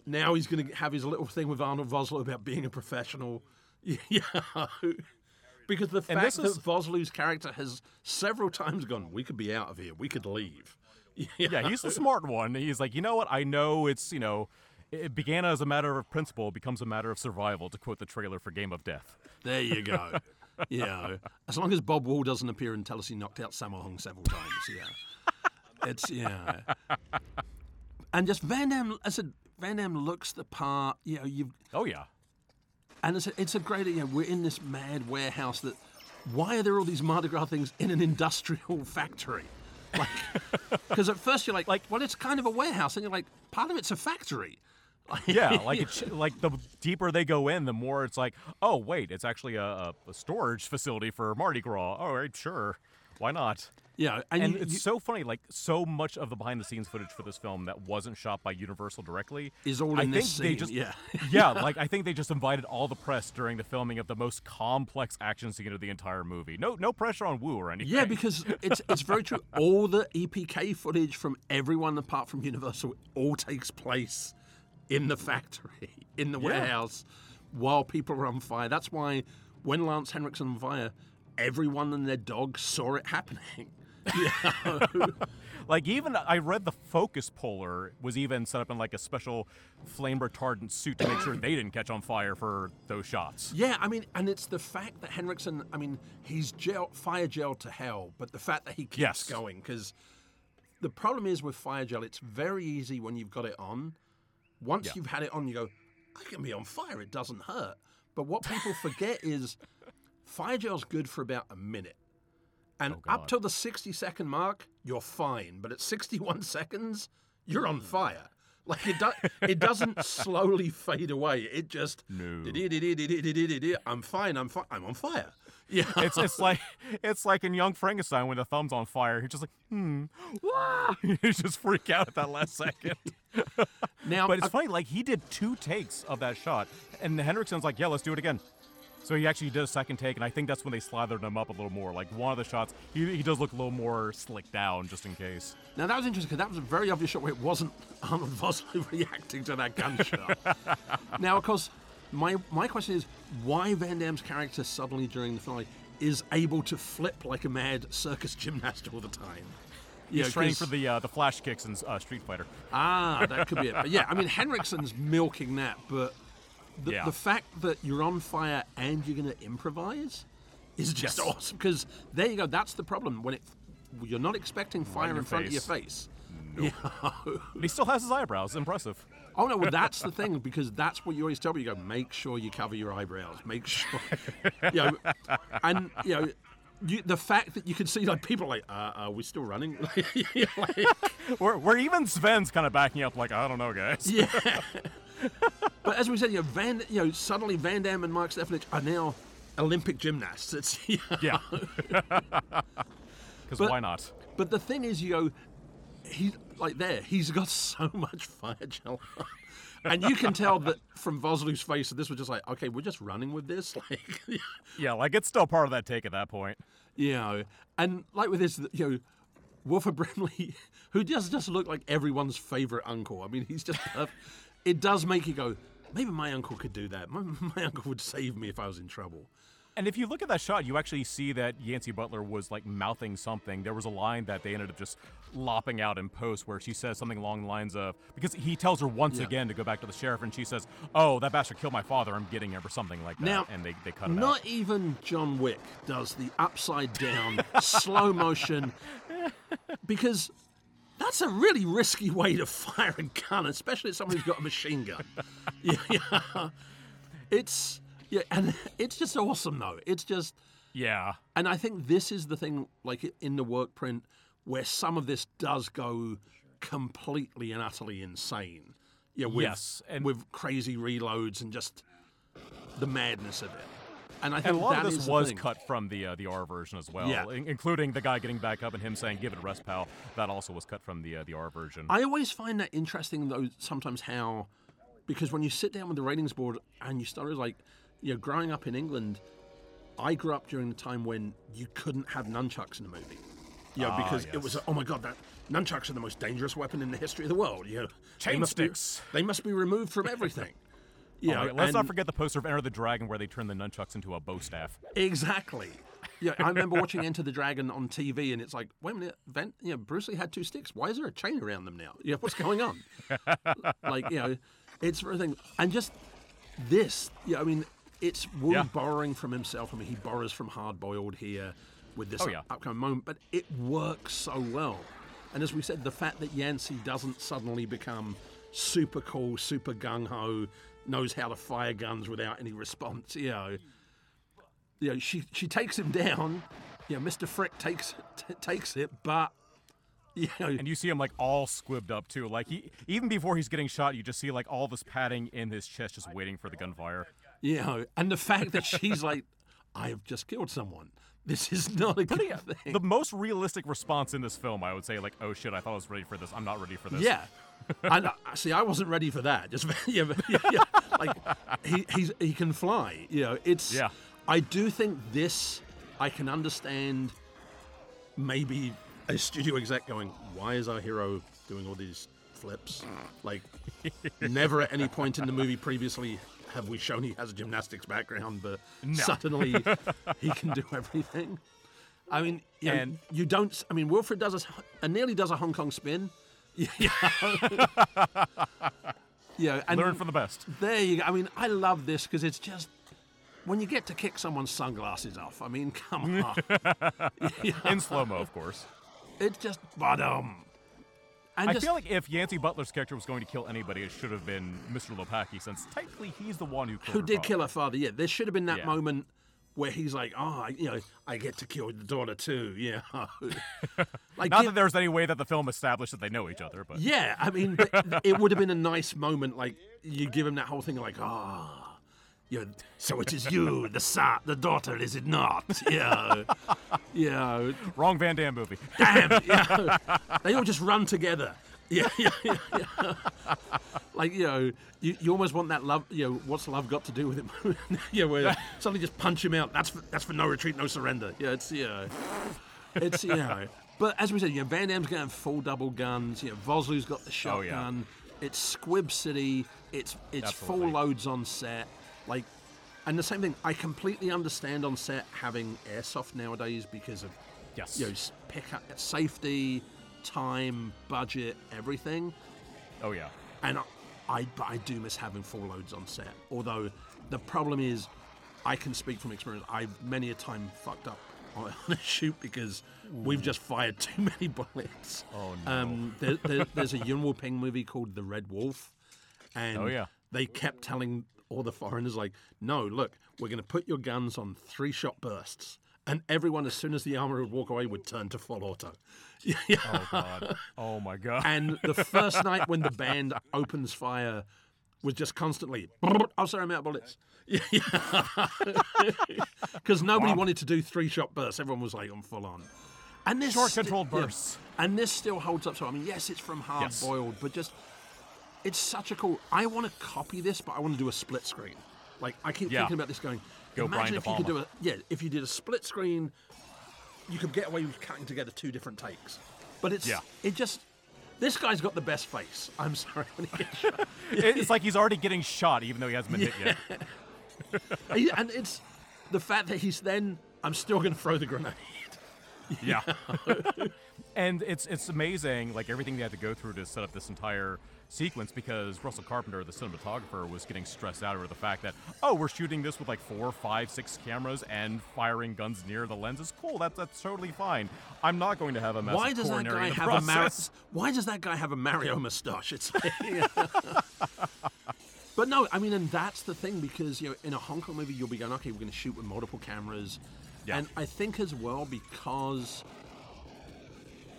now he's going to have his little thing with Arnold Vosloo about being a professional. You know, because the fact this that is- Vosloo's character has several times gone, we could be out of here. We could leave. Yeah, he's the smart one. He's like, you know what? I know it's, you know, it began as a matter of principle, it becomes a matter of survival, to quote the trailer for Game of Death. There you go. yeah. as long as Bob Wall doesn't appear and tell us he knocked out Sammo Hung several times. Yeah, it's yeah. And just Van Damme, I said, Van Damme looks the part. You know, you've Oh, yeah. And it's a, it's a great. You know, we're in this mad warehouse. That why are there all these Mardi Gras things in an industrial factory? Like, because at first you're like, like, well, it's kind of a warehouse, and you're like, part of it's a factory. Yeah, like it's like the deeper they go in, the more it's like, oh wait, it's actually a, a storage facility for Mardi Gras. All right, sure, why not? Yeah, and, it's you- so funny, like so much of the behind-the-scenes footage for this film that wasn't shot by Universal directly Is all I in think this they scene, just, yeah. yeah, like I think they just invited all the press during the filming of the most complex action scene of the entire movie. No, no pressure on Woo or anything. Yeah, because it's it's very true. All the EPK footage from everyone apart from Universal all takes place in the factory, in the warehouse, while people are on fire. That's why when Lance Henriksen on fire, everyone and their dog saw it happening. Like even I read the focus puller was even set up in like a special flame retardant suit to make sure they didn't catch on fire for those shots. Yeah, I mean, and it's the fact that Henriksen, I mean, he's gel, fire gel to hell, but the fact that he keeps Yes. going, because the problem is with fire gel, it's very easy when you've got it on. Once Yeah. you've had it on, you go, I can be on fire, it doesn't hurt. But But what people forget is fire gel's good for about a minute. And Oh, up till the 60 second mark, you're fine. But at 61 seconds, you're on fire. Like it, do- it doesn't slowly fade away. It just, No. I'm fine. I'm fine. I'm on fire. Yeah. It's it's like it's like in Young Frankenstein when the thumb's on fire. He's just like, hmm, wah! He just freak out at that last second. now, But it's I- funny, like he did two takes of that shot, and Henriksen's like, "Yeah, let's do it again." So he actually did a second take, and I think that's when they slathered him up a little more. Like one of the shots, he, he does look a little more slicked down, just in case. Now that was interesting because that was a very obvious shot where it wasn't Arnold Vosloo reacting to that gunshot. now, of course, my my question is why Van Damme's character suddenly during the finale is able to flip like a mad circus gymnast all the time. Yeah, He's training for the uh, the flash kicks in uh, Street Fighter. ah, that could be it. But yeah, I mean Henriksen's milking that, but the, Yeah. the fact that you're on fire and you're going to improvise is just Yes. awesome. Because there you go. That's the problem when it you're not expecting fire in front face. of your face. But he still has his eyebrows. Impressive. Oh no, well that's the thing because that's what you always tell me. You go, make sure you cover your eyebrows. Make sure, you know, and you know, you, the fact that you can see like people like, uh, are we still running? Like, Where, where even Sven's kind of backing up, like, I don't know, guys. yeah. But as we said, you know, Van, you know, suddenly Van Damme and Mark Stefanich are now Olympic gymnasts. It's Yeah. Because why not? But the thing is, you go, he like there, he's got so much fire gel on. And you can tell that from Vosloo's face that this was just like, okay, we're just running with this. Like, Yeah, like it's still part of that take at that point. you know, and like with this, you know, Wilford Brimley, who does just look like everyone's favorite uncle. I mean, he's just, it does make you go, maybe my uncle could do that. My, my uncle would save me if I was in trouble. And if you look at that shot, you actually see that Yancey Butler was like mouthing something. There was a line that they ended up just lopping out in post where she says something along the lines of because he tells her once Yeah. again to go back to the sheriff and she says, Oh, that bastard killed my father, I'm getting him or something like that. Now, and they, they cut it Not out. even John Wick does the upside down slow motion because that's a really risky way to fire a gun, especially at someone who's got a machine gun. yeah, yeah. It's yeah, and it's just awesome though. It's just Yeah. and I think this is the thing, like in the work print, where some of this does go completely and utterly insane. Yeah, with, Yes, and- with crazy reloads and just the madness of it. And I think And a lot that of this was cut from the uh, the R version as well, Yeah. in- including the guy getting back up and him saying "Give it a rest, pal." That also was cut from the uh, the R version. I always find that interesting, though, sometimes how, because when you sit down with the ratings board and you start like, you know, growing up in England, I grew up during the time when you couldn't have nunchucks in a movie. You know, Ah, because it was, oh my God, that nunchucks are the most dangerous weapon in the history of the world. You know, they Chain must be- they must be removed from everything. Yeah, let's not forget the poster of Enter the Dragon where they turn the nunchucks into a bow staff. Exactly. Yeah, I remember watching Enter the Dragon on TV, and it's like, wait a minute, you know, Bruce Lee had two sticks. Why is there a chain around them now? Yeah, what's going on? like, you know, it's everything, and just this. Yeah, I mean, it's Woo Yeah. borrowing from himself. I mean, he borrows from Hard Boiled here with this Oh, yeah. upcoming moment, but it works so well. And as we said, the fact that Yancey doesn't suddenly become super cool, super gung ho, knows how to fire guns without any response, you know you know, she she takes him down. You know, Mr. Frick takes t- takes it, but you know, And you see him like all squibbed up too. Like he even before he's getting shot, you just see like all this padding in his chest, just waiting for the gunfire. you know, and the fact that she's like, I have just killed someone. This is not a good thing. The most realistic response in this film, I would say, like, "Oh shit, I thought I was ready for this. I'm not ready for this." Yeah. and uh, see, I wasn't ready for that. Just yeah, yeah, like he he's, he can fly. You know, it's. Yeah. I do think this. I can understand. Maybe a studio exec going, "Why is our hero doing all these flips?" Like, never at any point in the movie previously have we shown he has a gymnastics background, but suddenly he can do everything. I mean, you, know, And- you don't. I mean, Wilfred does a, a nearly does a Hong Kong spin. Yeah. yeah, and Learn from the best. there you go. I mean, I love this because it's just when you get to kick someone's sunglasses off. I mean, come on. In slow mo, of course. it's just, but um, And I just- feel like if Yancey Butler's character was going to kill anybody, it should have been Mr. Lopaki, since technically he's the one who killed who did father. kill her father. Yeah, there should have been that Yeah. moment where he's like, "Oh, I, you know, I get to kill the daughter too." Yeah, like Not that there's any way that the film established that they know each other, but yeah. I mean, it would have been a nice moment. Like you give him that whole thing, like, "Ah, you know, so it is you, the son, the daughter, is it not?" Yeah, yeah. wrong Van Damme movie. Damn, yeah. They all just run together. Yeah, yeah, yeah. yeah. Like you know, you, you almost want that love. You know, what's love got to do with it? yeah, where suddenly just punch him out. That's for, that's for no retreat, no surrender. Yeah, it's yeah, it's you know. But as we said, you know, Van Damme's going full double guns. You know, Vosloo's got the shotgun. Oh, yeah. It's Squib City. It's it's full loads on set. Like, and the same thing. I completely understand on set having airsoft nowadays because of Yes. you know, pick up safety, time, budget, everything. Oh yeah. And I, I, but I do miss having full loads on set. Although the problem is, I can speak from experience. I've many a time fucked up on a shoot because we've just fired too many bullets. Oh, no. Um, there, there, there's a Yuen Woo Ping movie called The Red Wolf, and Oh, yeah. they kept telling all the foreigners like, "No, look, we're going to put your guns on three shot bursts." And everyone, as soon as the armor would walk away, would turn to full auto. Yeah. Oh god. Oh my god. And the first night when the band opens fire was just constantly, oh, sorry, I'm out of bullets. Because nobody wanted to do three shot bursts. Everyone was like on full on. And this Short sti- controlled yeah. bursts. And this still holds up. So, I mean, yes, it's from Hard Yes. Boiled, but just, it's such a cool. I want to copy this, but I want to do a split screen. Like, I keep Yeah. thinking about this going, Go imagine Brian if you could do a, yeah, if you did a split screen, you could get away with cutting together two different takes. But it's, Yeah. it just, this guy's got the best face. I'm sorry when he gets shot. it's like he's already getting shot, even though he hasn't been hit yet. And it's the fact that he's then, I'm still going to throw the grenade. Yeah. and it's it's amazing, like everything they had to go through to set up this entire sequence because Russell Carpenter, the cinematographer, was getting stressed out over the fact that, oh, we're shooting this with like four, five, six cameras and firing guns near the lenses. Cool, that's that's totally fine. I'm not going to have a massive Why does that guy have a Mario? process. Why does that guy have a Mario mustache? It's but no, I mean, and that's the thing because you know, in a Hong Kong movie, you'll be going, okay, we're going to shoot with multiple cameras, Yeah. and I think as well because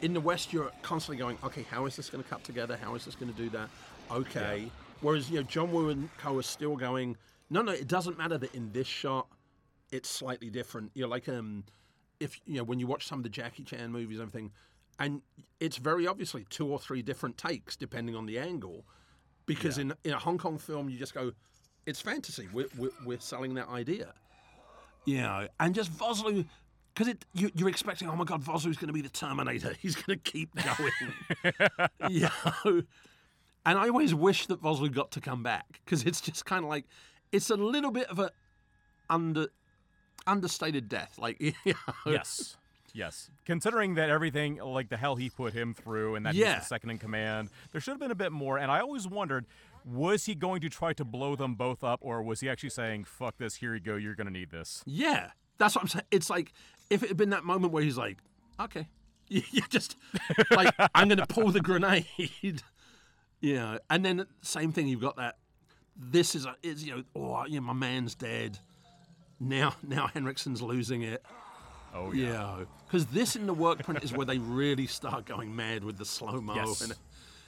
in the West, you're constantly going, okay, how is this going to cut together? How is this going to do that? Okay. Whereas you know, John Woo and Co are still going, no, no, it doesn't matter that in this shot it's slightly different. You know, like um, if you know when you watch some of the Jackie Chan movies and everything, and it's very obviously two or three different takes depending on the angle, because in in a Hong Kong film you just go, it's fantasy. We're we're, we're selling that idea, you know, and just Vosloo. Because it, you, you're expecting, oh my God, Vosloo's going to be the Terminator. He's going to keep going. you know? And I always wish that Vosloo got to come back because it's just kind of like, it's a little bit of a under understated death. Like, you know? Yes. Yes. Considering that everything, like the hell he put him through and that Yeah. he's the second in command, there should have been a bit more. And I always wondered, was he going to try to blow them both up or was he actually saying, fuck this, here you go, you're going to need this? Yeah, that's what I'm saying. It's like if it had been that moment where he's like, okay, you, you just like I'm going to pull the grenade, you know, and then same thing. You've got that. This is a, is you know, oh, you know, my man's dead. Now, now Henriksen's losing it. Oh, yeah. Yeah, because this in the work print is where they really start going mad with the slow mo. Yes. And,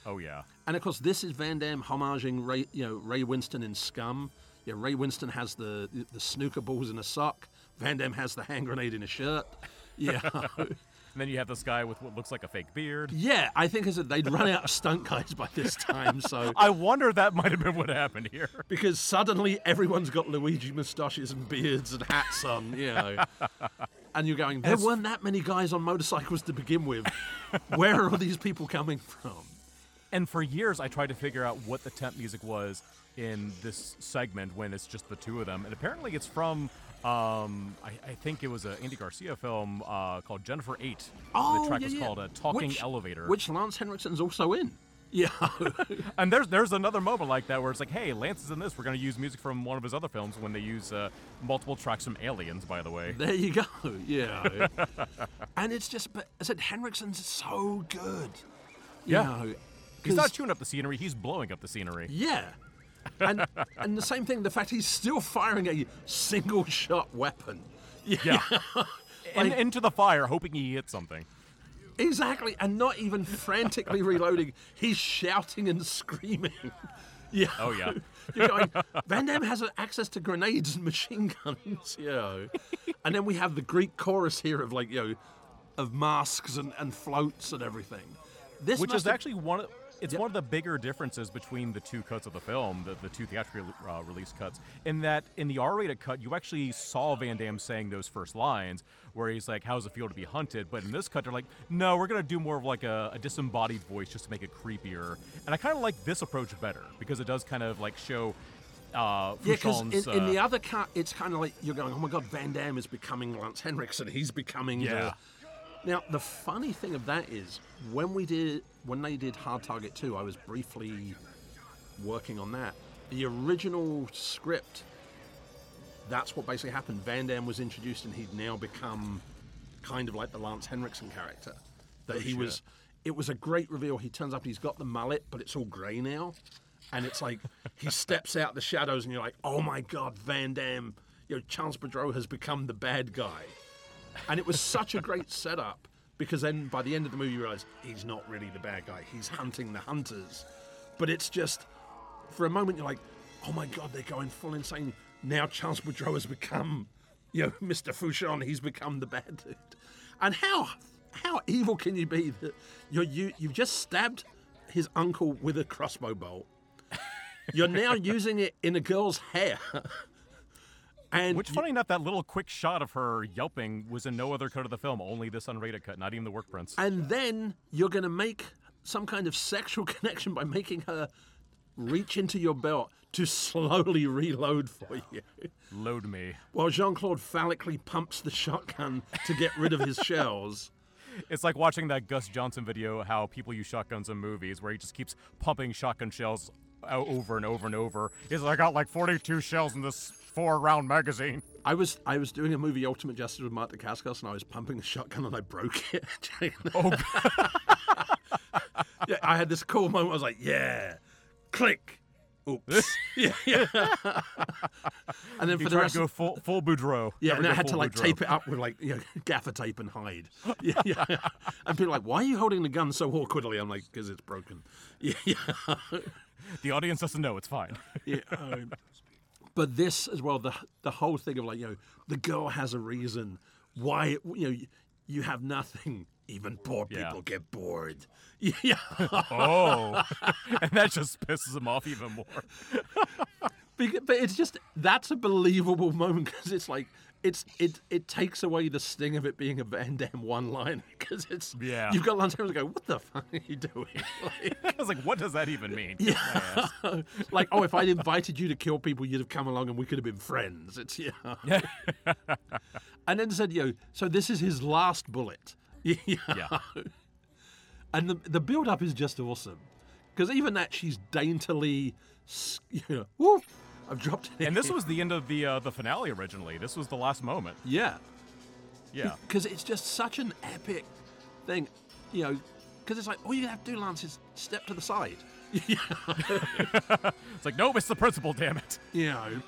Oh, yeah. and of course, this is Van Damme homaging Ray, you know, Ray Winstone in Scum. Yeah, Ray Winstone has the the snooker balls in a sock. Van Damme has the hand grenade in his shirt. Yeah, And then you have this guy with what looks like a fake beard. yeah. I think as they'd run out of stunt guys by this time. So I wonder if that might have been what happened here. because suddenly everyone's got Luigi moustaches and beards and hats on, you know. And you're going, there As- weren't that many guys on motorcycles to begin with. Where are all these people coming from? And for years, I tried to figure out what the temp music was in this segment when it's just the two of them. And apparently, it's from, um, I, I think it was an Andy Garcia film uh, called Jennifer 8. Oh, the track yeah, was yeah. called a Talking Which- Elevator. which Lance Henriksen's also in. Yeah, and there's there's another moment like that where it's like, hey, Lance is in this. We're going to use music from one of his other films when they use uh, multiple tracks from Aliens, by the way. there you go. Yeah, and it's just, but I said Henriksen's so good. You Yeah. know, He's not chewing up the scenery; he's blowing up the scenery. Yeah. And and the same thing, the fact he's still firing a single shot weapon. Yeah. and into the fire, hoping he hits something. Exactly. And not even frantically reloading. He's shouting and screaming. Yeah. Oh, yeah. You're going, Van Damme has access to grenades and machine guns, you know. And then we have the Greek chorus here of like, you know, of masks and, and floats and everything. This Which is have- actually one of it's Yeah. one of the bigger differences between the two cuts of the film, the, the two theatrical uh, release cuts, in that in the R-rated cut, you actually saw Van Damme saying those first lines, where he's like, "How's it feel to be hunted?" But in this cut, they're like, "No, we're gonna do more of like a, a disembodied voice just to make it creepier." And I kind of like this approach better because it does kind of like show. Uh, Yeah, because in, Fouchon's, in the uh, other cut, it's kind of like you're going, oh my god, Van Damme is becoming Lance Henriksen. He's becoming Yeah. the. Now the funny thing of that is when we did when they did Hard Target 2, I was briefly working on that. The original script, that's what basically happened. Van Damme was introduced, and he'd now become kind of like the Lance Henriksen character. That he was. It was a great reveal. He turns up, and he's got the mullet, but it's all grey now, and it's like he steps out the shadows, and you're like, oh my god, Van Damme. You know, Charles Boudreaux has become the bad guy. And it was such a great setup because then by the end of the movie you realize he's not really the bad guy. He's hunting the hunters. But it's just for a moment you're like, oh my god, they're going full insane. Now Charles Boudreaux has become, you know, Mr. Fouchon. He's become the bad dude. And how how evil can you be that you're, you you've just stabbed his uncle with a crossbow bolt. You're now using it in a girl's hair. And Which, funny enough, that little quick shot of her yelping was in no other cut of the film, only this unrated cut, not even the work prints. And then you're going to make some kind of sexual connection by making her reach into your belt to slowly reload for you. Load me. While Jean Claude phallically pumps the shotgun to get rid of his shells. It's like watching that Gus Johnson video, how people use shotguns in movies, where he just keeps pumping shotgun shells over and over and over. He's like, I got like 42 shells in this four round magazine. I was I was doing a movie Ultimate Justice with Mark Dacascos and I was pumping the shotgun and I broke it. Oh, yeah, I had this cool moment. I was like, yeah, click. Oops. yeah, yeah. and then you for the try rest, to go full, full Boudreaux. Yeah, Never and I had to like Boudreaux. tape it up with like you know, gaffer tape and hide. Yeah, yeah. And people are like, why are you holding the gun so awkwardly? I'm like, because it's broken. Yeah, yeah. The audience doesn't know, it's fine. yeah. um, but this as well, the the whole thing of like, you know, the girl has a reason why you know you, you have nothing. Even poor Yeah. people get bored. Yeah. Oh. and that just pisses him off even more. But it's just that's a believable moment because it's like it's it it takes away the sting of it being a Van Damme one line because it's Yeah. you've got Lance Henriksen go what the fuck are you doing? Like, I was like, what does that even mean? yeah. Like oh if I'd invited you to kill people you'd have come along and we could have been friends. It's yeah. And then said you know so this is his last bullet. Yeah, Yeah. and the the build up is just awesome because even that she's daintily you know woo, I've dropped it And this was the end of the uh, the finale originally. This was the last moment. yeah Yeah. because it's just such an epic thing, you know. Because it's like all you have to do, Lance, is step to the side, yeah, It's like, nope, it's the principal, damn it. you know.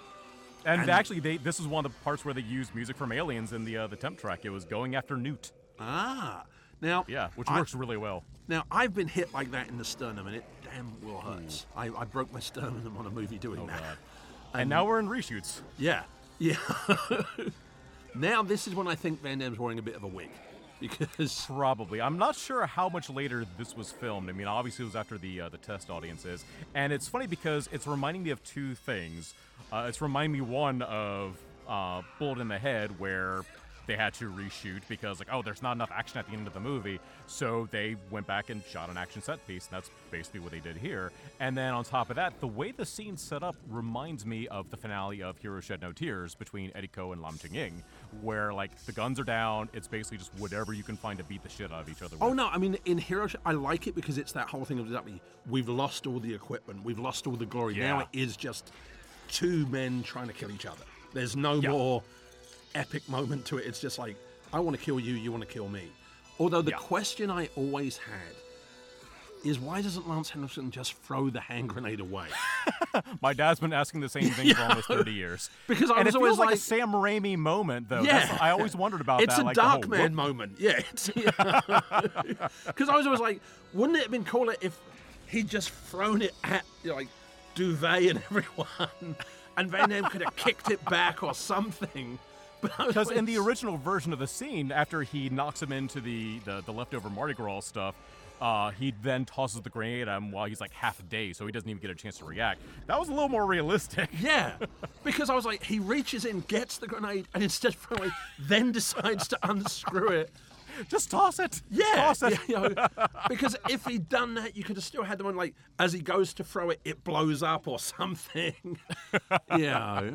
And, And- actually, they this is one of the parts where they used music from Aliens in the uh, the temp track. It was going after Newt. Ah, now Yeah, which I- works really well. Now I've been hit like that in the sternum, and it damn well hurts. I, I broke my sternum on a movie doing Oh that. god. And now we're in reshoots. Yeah, yeah. now this is when I think Van Damme's wearing a bit of a wig, because Probably. I'm not sure how much later this was filmed. I mean, obviously it was after the uh, the test audiences, and it's funny because it's reminding me of two things. Uh, it's reminding me one of uh, Bullet in the Head, where they had to reshoot because like, oh, there's not enough action at the end of the movie, so they went back and shot an action set piece, and that's basically what they did here. And then on top of that, the way the scene's set up reminds me of the finale of Hero Shed No Tears between Eddie Ko and Lam Ching Ying, where like the guns are down, it's basically just whatever you can find to beat the shit out of each other. Oh no, I mean in Hero, I like it because it's that whole thing of exactly we've lost all the equipment, we've lost all the glory. Now it is just two men trying to kill each other. There's no Yeah. more epic moment to it. It's just like I want to kill you, you want to kill me. Although the Yeah. question I always had is why doesn't Lance Henriksen just throw the hand grenade away? My dad's been asking the same thing for almost 30 years. Because I and was it always feels like, a Sam Raimi moment, though. Yeah. That's- I always wondered about it's that. a like Darkman whoop- moment. Yeah. Because I was always like, wouldn't it have been cooler if he'd just thrown it at like Douvee and everyone, and Van Damme could have kicked it back or something? But I was Because in the original version of the scene, after he knocks him into the, the, the leftover Mardi Gras stuff, uh, he then tosses the grenade at him while he's like half a day, so he doesn't even get a chance to react. That was a little more realistic. Yeah, because I was like, he reaches in, gets the grenade, and instead of throwing, it, then decides to unscrew it. Just toss it. Yeah, Toss it. you know, because if he'd done that, you could have still had the one like as he goes to throw it, it blows up or something. yeah,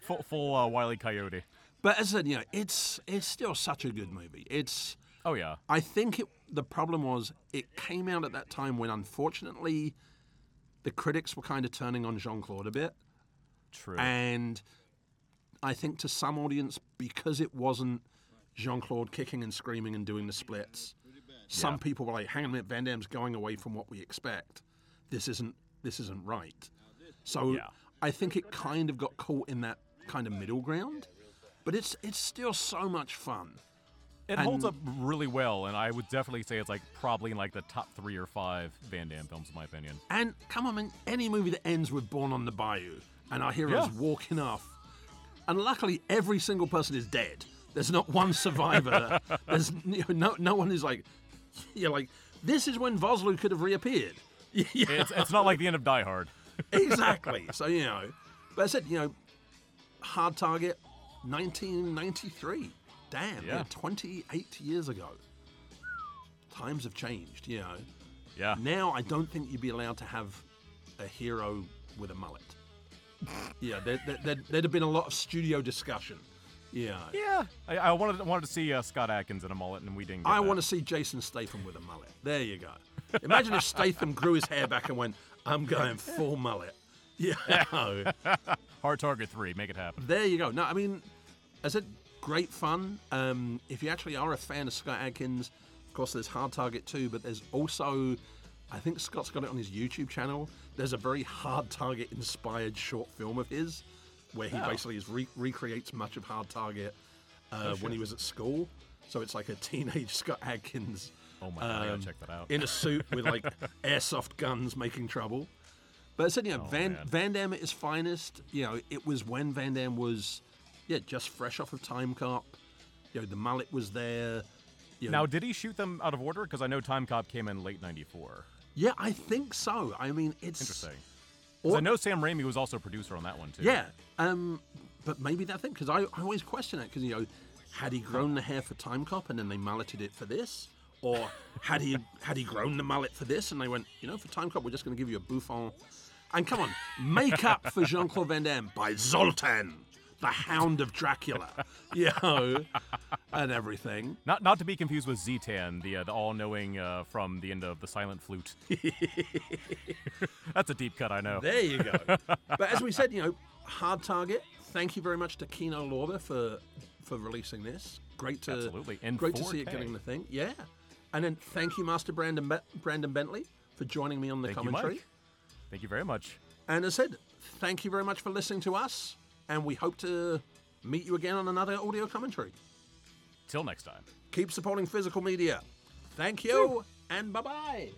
Full, full uh, Wile E. Coyote. But as I said, you know, it's it's still such a good movie. It's Oh, yeah. I think it, the problem was it came out at that time when unfortunately the critics were kind of turning on Jean Claude a bit. True. And I think to some audience, because it wasn't Jean Claude kicking and screaming and doing the splits, some Yeah. people were like, "Hang on a minute, Van Damme's going away from what we expect. This isn't this isn't right." So Yeah. I think it kind of got caught in that kind of middle ground, but it's it's still so much fun. It holds up really well, and I would definitely say it's like probably in like the top three or five Van Damme films, in my opinion. And come on, man, any movie that ends with Born on the Bayou and our heroes Yeah. walking off, and luckily every single person is dead. There's not one survivor. There's you know, no no one is like, you're like, this is when Vosloo could have reappeared. yeah, It's, it's not like the end of Die Hard. exactly. So you know, but I said you know, Hard Target, 1993. Damn, yeah. Yeah. 28 years ago. Times have changed, you know. Yeah. Now I don't think you'd be allowed to have a hero with a mullet. yeah, there, there, there, there'd have been a lot of studio discussion. Yeah. Yeah. I, I wanted wanted to see uh, Scott Adkins in a mullet, and we didn't. I that. want to see Jason Statham with a mullet. There you go. Imagine if Statham grew his hair back and went, I'm going full mullet. Yeah. Hard Target Three. Make it happen. there you go. No, I mean, I said, great fun. Um, if you actually are a fan of Scott Adkins, of course, there's Hard Target too, but there's also, I think Scott's got it on his YouTube channel. There's a very Hard Target inspired short film of his where he Oh. basically is re- recreates much of Hard Target uh, when he was at school. So it's like a teenage Scott Adkins Oh my god, um, check that out. in a suit with like airsoft guns making trouble. But I said, you know, Van man. Van Damme at his finest. You know, it was when Van Damme was, yeah, just fresh off of Time Cop. You know, the mallet was there. You know, now, did he shoot them out of order? Because I know Time Cop came in late '94. yeah, I think so. I mean, it's interesting. Or- I know Sam Raimi was also a producer on that one too. Yeah, um, but maybe that thing because I, I always question it because you know, had he grown the hair for Time Cop and then they malleted it for this, or had he had he grown the mallet for this and they went, you know, for Time Cop we're just going to give you a bouffant, and come on, make up for Jean Claude Van Damme by Zoltan, the Hound of Dracula, you know, and everything. Not not to be confused with Zetan, the uh, the all-knowing uh, from the end of the Silent Flute. That's a deep cut, I know. There you go. but as we said, you know, hard target. Thank you very much to Kino Lorber for for releasing this. Great to Absolutely. In great to see it getting the thing. Yeah. And then thank you, Master Brandon Be- Brandon Bentley, for joining me on the Thank you, commentary. Mike. Thank you very much. and as I said, thank you very much for listening to us, and we hope to meet you again on another audio commentary. Till next time. Keep supporting physical media. Thank you, and bye bye.